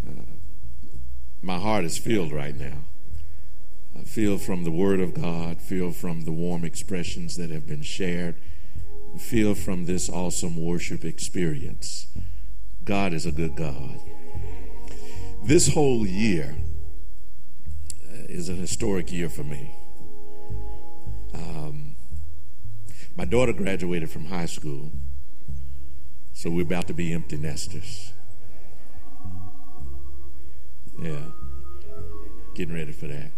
Uh, my heart is filled right now. I feel from the Word of God, feel from the warm expressions that have been shared, feel from this awesome worship experience. God is a good God. This whole year is a historic year for me. Um, my daughter graduated from high school, so we're about to be empty nesters. Yeah, getting ready for that.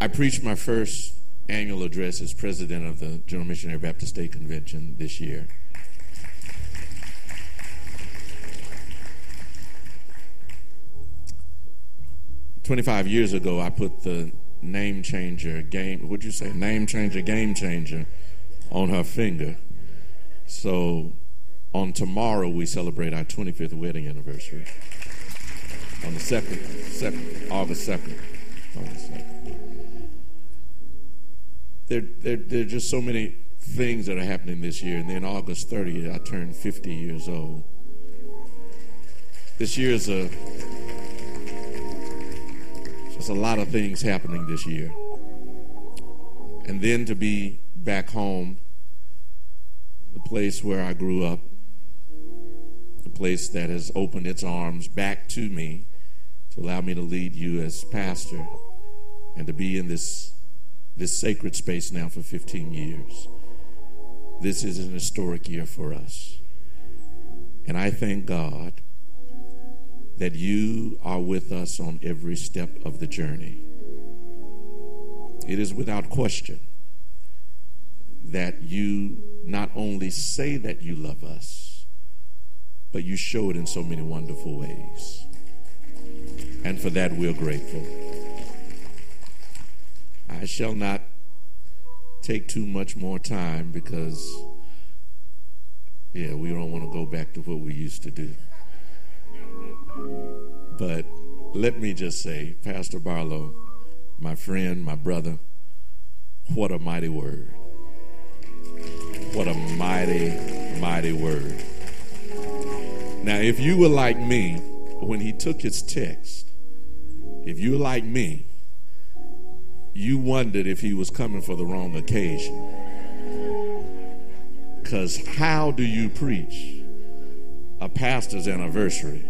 I preached my first annual address as president of the General Missionary Baptist State Convention this year. Twenty-five years ago, I put the name changer game. What'd you say? Name changer, game changer, on her finger. So, on tomorrow we celebrate our 25th wedding anniversary. On the second, second August second. August second. There, there, there are just so many things that are happening this year. And then August 30th, I turned 50 years old. This year is a a lot of things happening this year. And then to be back home, the place where I grew up, the place that has opened its arms back to me to allow me to lead you as pastor and to be in this this sacred space now for 15 years. This is an historic year for us. And I thank God that you are with us on every step of the journey. It is without question that you not only say that you love us, but you show it in so many wonderful ways. And for that, we're grateful. I shall not take too much more time because, yeah, we don't want to go back to what we used to do. But let me just say, Pastor Barlow, my friend, my brother, what a mighty word. What a mighty, mighty word. Now, if you were like me, when he took his text, if you were like me, you wondered if he was coming for the wrong occasion. Because how do you preach a pastor's anniversary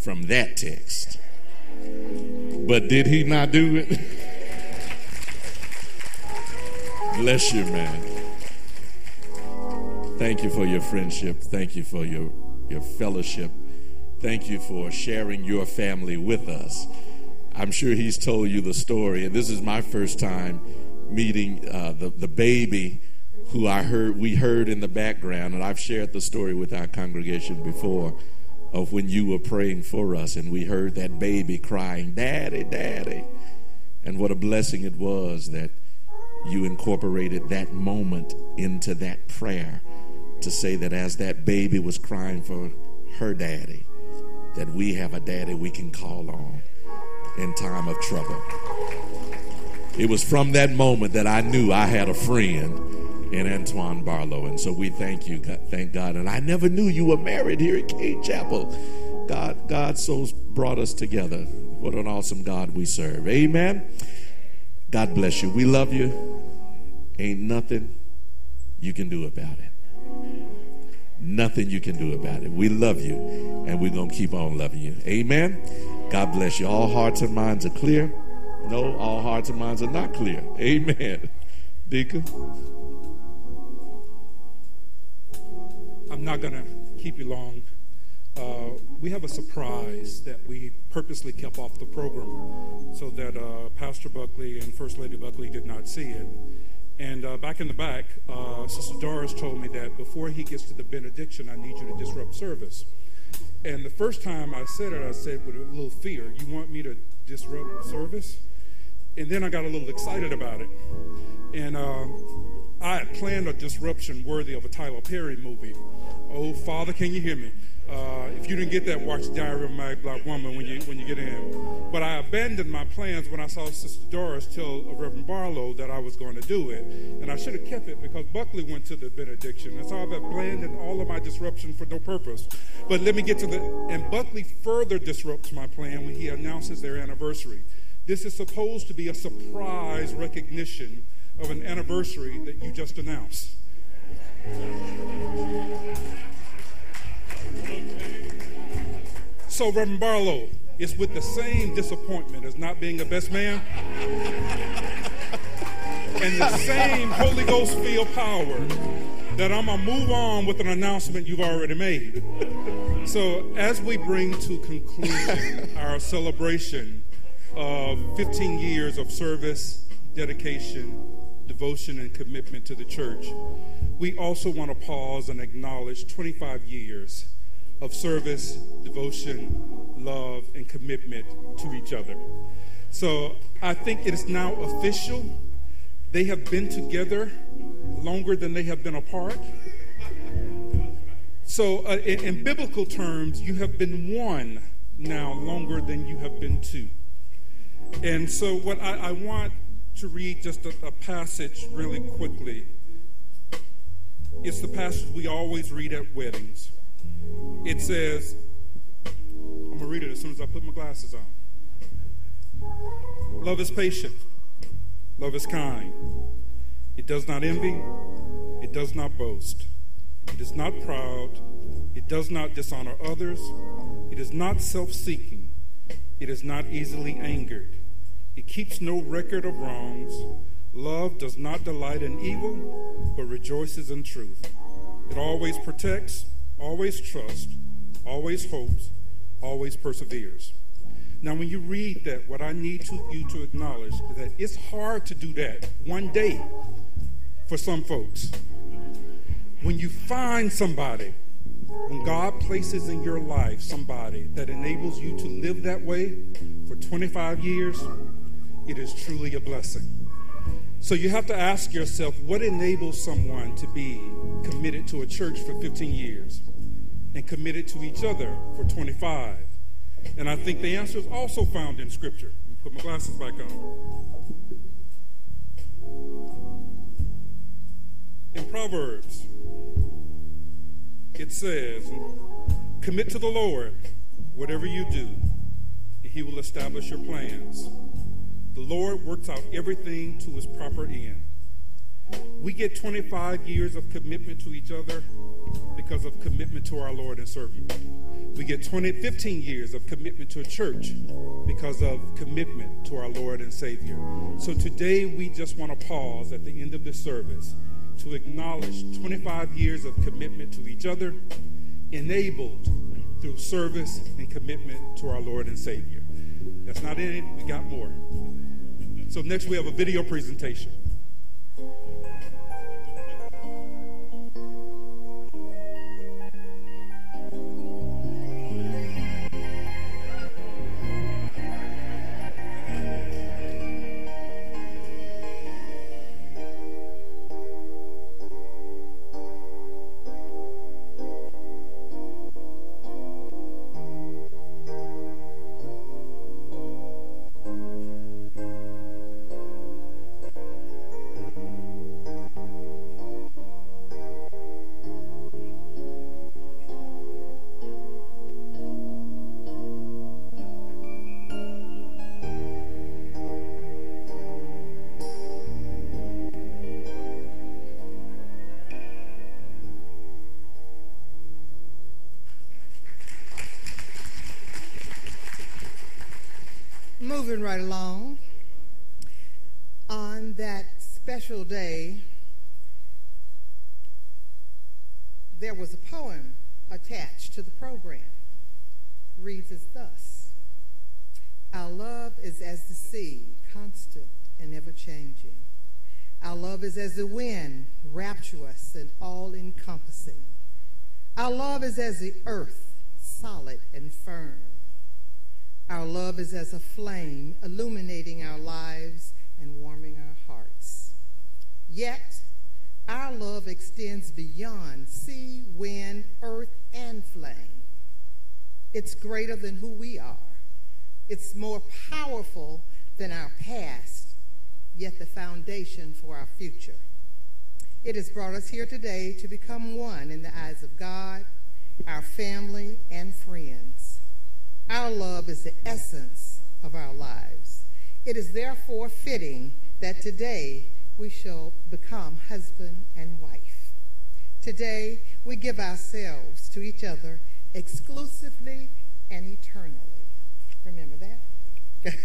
from that text? But did he not do it? Bless you, man. Thank you for your friendship. Thank you for your, your fellowship. Thank you for sharing your family with us. I'm sure he's told you the story, and this is my first time meeting uh, the, the baby who I heard we heard in the background, and I've shared the story with our congregation before of when you were praying for us, and we heard that baby crying, Daddy, Daddy. And what a blessing it was that you incorporated that moment into that prayer to say that as that baby was crying for her daddy, that we have a daddy we can call on in time of trouble. It was from that moment that I knew I had a friend in Antoine Barlow. And so we thank you, God, thank God. And I never knew you were married here at Cade Chapel. God, God so brought us together. What an awesome God we serve. Amen. God bless you. We love you. Ain't nothing you can do about it. Nothing you can do about it. We love you, and we're going to keep on loving you. Amen. God bless you. All hearts and minds are clear. No, all hearts and minds are not clear. Amen. Deacon.
I'm not going to keep you long. Uh, we have a surprise that we purposely kept off the program so that uh, Pastor Buckley and First Lady Buckley did not see it. And uh, back in the back, uh, Sister Doris told me that before he gets to the benediction, I need you to disrupt service. And the first time I said it, I said with a little fear, You want me to disrupt service? And then I got a little excited about it. And uh, I had planned a disruption worthy of a Tyler Perry movie. Oh, Father, can you hear me? Uh, if you didn't get that, watch Diary of a Black Woman when you when you get in. But I abandoned my plans when I saw Sister Doris tell Reverend Barlow that I was going to do it, and I should have kept it because Buckley went to the benediction, and so I've abandoned all of my disruption for no purpose. But let me get to the and Buckley further disrupts my plan when he announces their anniversary. This is supposed to be a surprise recognition of an anniversary that you just announced. So, Reverend Barlow, is with the same disappointment as not being a best man [laughs] and the same Holy Ghost filled power that I'm going to move on with an announcement you've already made. So, as we bring to conclusion [laughs] our celebration of 15 years of service, dedication, devotion, and commitment to the church, we also want to pause and acknowledge 25 years of service, devotion, love, and commitment to each other. So I think it is now official. They have been together longer than they have been apart. So, uh, in, in, biblical terms, you have been one now longer than you have been two. And so, what I, I want to read just a, a passage really quickly It's the passage we always read at weddings. It says, I'm going to read it as soon as I put my glasses on. Love is patient. Love is kind. It does not envy. It does not boast. It is not proud. It does not dishonor others. It is not self seeking. It is not easily angered. It keeps no record of wrongs. Love does not delight in evil, but rejoices in truth. It always protects, always trusts, always hopes, always perseveres. Now, when you read that, what I need to, you to acknowledge is that it's hard to do that one day for some folks. When you find somebody, when God places in your life somebody that enables you to live that way for 25 years, it is truly a blessing. So you have to ask yourself what enables someone to be committed to a church for 15 years and committed to each other for 25? And I think the answer is also found in Scripture. Let me put my glasses back on. In Proverbs, it says, Commit to the Lord whatever you do, and He will establish your plans. The Lord works out everything to His proper end. We get 25 years of commitment to each other because of commitment to our Lord and Savior. We get 20, 15 years of commitment to a church because of commitment to our Lord and Savior. So today we just want to pause at the end of this service to acknowledge 25 years of commitment to each other, enabled through service and commitment to our Lord and Savior. That's not it, we got more. So next we have a video presentation.
Right along, on that special day, there was a poem attached to the program. Reads as thus Our love is as the sea, constant and ever changing. Our love is as the wind, rapturous and all encompassing. Our love is as the earth, solid and firm. Our love is as a flame, illuminating our lives and warming our hearts. Yet, our love extends beyond sea, wind, earth, and flame. It's greater than who we are. It's more powerful than our past, yet the foundation for our future. It has brought us here today to become one in the eyes of God, our family, and friends. Our love is the essence of our lives. It is therefore fitting that today we shall become husband and wife. Today we give ourselves to each other exclusively and eternally. Remember that?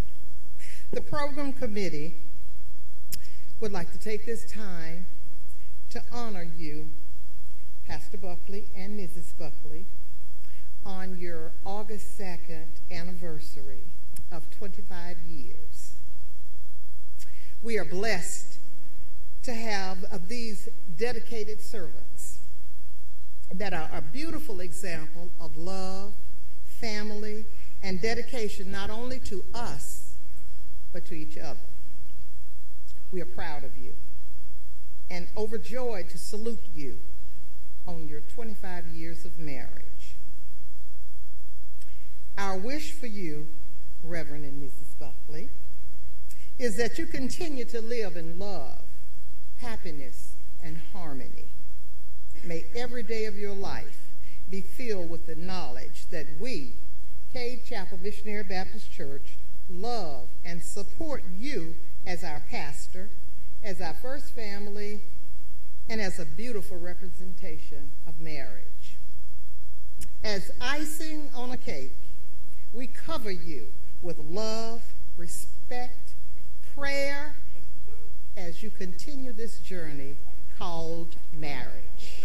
[laughs] the program committee would like to take this time to honor you, Pastor Buckley and Mrs. Buckley on your August 2nd anniversary of 25 years. We are blessed to have of these dedicated servants that are a beautiful example of love, family, and dedication not only to us, but to each other. We are proud of you and overjoyed to salute you on your 25 years of marriage. Our wish for you, Reverend and Mrs. Buckley, is that you continue to live in love, happiness, and harmony. May every day of your life be filled with the knowledge that we, Cade Chapel Missionary Baptist Church, love and support you as our pastor, as our first family, and as a beautiful representation of marriage. As icing on a cake, we cover you with love, respect, prayer as you continue this journey called marriage.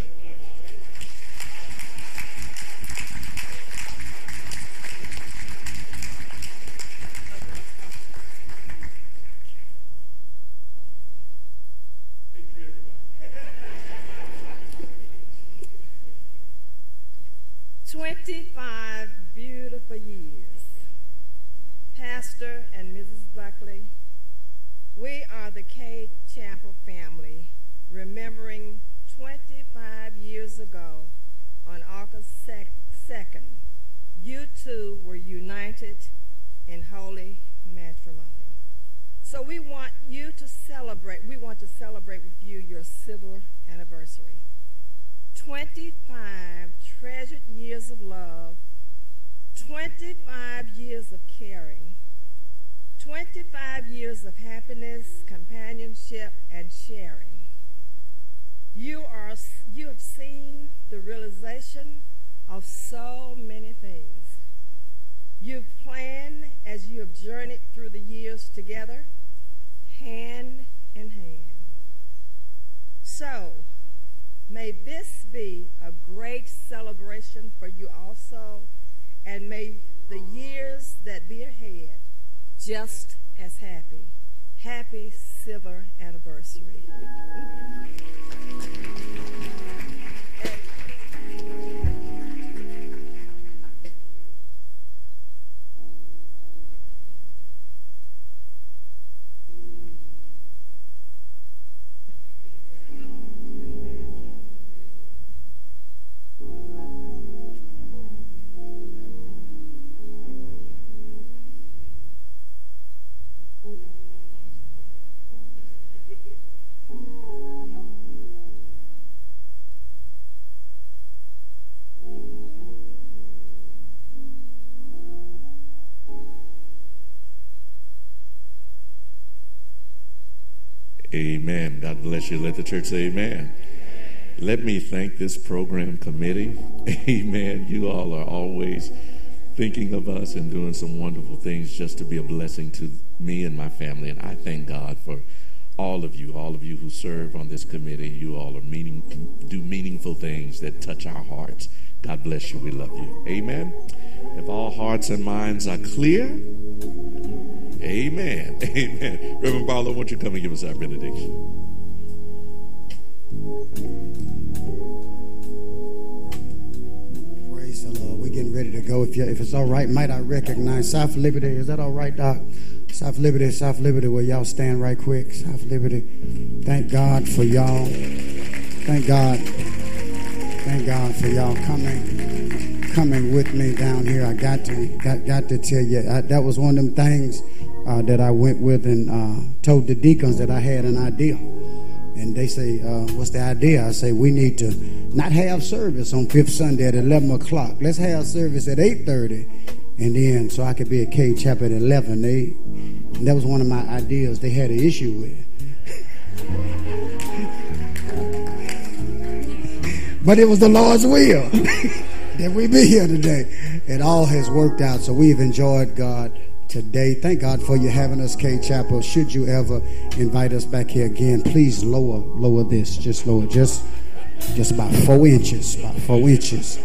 Twenty-five beautiful years. Pastor and Mrs. Buckley, we are the Cade Chapel family, remembering 25 years ago on August 2nd, you two were united in holy matrimony. So we want you to celebrate, we want to celebrate with you your civil anniversary. 25 treasured years of love, 25 years of caring, 25 years of happiness, companionship, and sharing. You, are, you have seen the realization of so many things. You've planned as you have journeyed through the years together, hand in hand. So, may this be a great celebration for you also, and may the years that be ahead just as happy. Happy silver anniversary. [laughs]
Amen. God bless you. Let the church say amen. Let me thank this program committee. [laughs] Amen. You all are always thinking of us and doing some wonderful things just to be a blessing to me and my family. And I thank God for all of you, all of you who serve on this committee. You all are meaning do meaningful things that touch our hearts. God bless you. We love you. Amen. If all hearts and minds are clear, Amen. [laughs] Amen. Reverend Barlow, won't you come and give us our benediction?
Praise the Lord. We're getting ready to go. If, you, if it's all right, might I recognize South Liberty? Is that all right, Doc? South Liberty, South Liberty, will y'all stand right quick? South Liberty. Thank God for y'all. Thank God. Thank God for y'all coming, coming with me down here. I got to, got, got to tell you, I, that was one of them things uh, that I went with and uh, told the deacons that I had an idea. And they say, uh, What's the idea? I say, We need to not have service on Fifth Sunday at 11 o'clock. Let's have service at 8.30. And then, so I could be at Cade Chapel at 11. They, that was one of my ideas they had an issue with. [laughs] but it was the Lord's will [laughs] that we be here today. It all has worked out, so we've enjoyed God today. Thank God for you having us, Cade Chapel. Should you ever invite us back here again, please lower lower this. Just lower, just just about four inches, about four inches,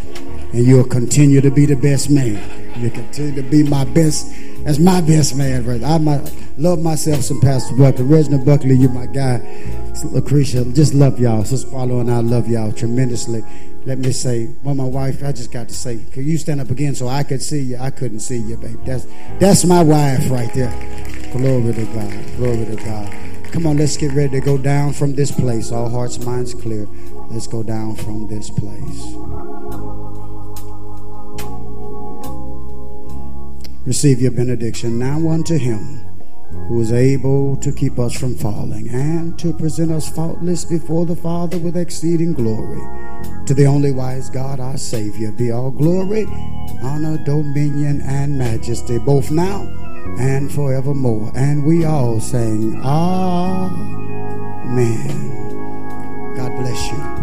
and you'll continue to be the best man. You continue to be my best. That's my best man, brother. I love myself some Pastor Buckley. Reginald Buckley, you're my guy. Lucretia, just love y'all. Sister Paulo and I love y'all tremendously. Let me say, well, my wife, I just got to say, could you stand up again so I could see you? I couldn't see you, baby. That's that's my wife right there. Glory to God. Glory to God. Come on, let's get ready to go down from this place. All hearts, minds clear. Let's go down from this place. Receive your benediction now unto him who is able to keep us from falling and to present us faultless before the Father with exceeding glory. To the only wise God, our Savior, be all glory, honor, dominion, and majesty, both now and forevermore. And we all sing, Amen. God bless you.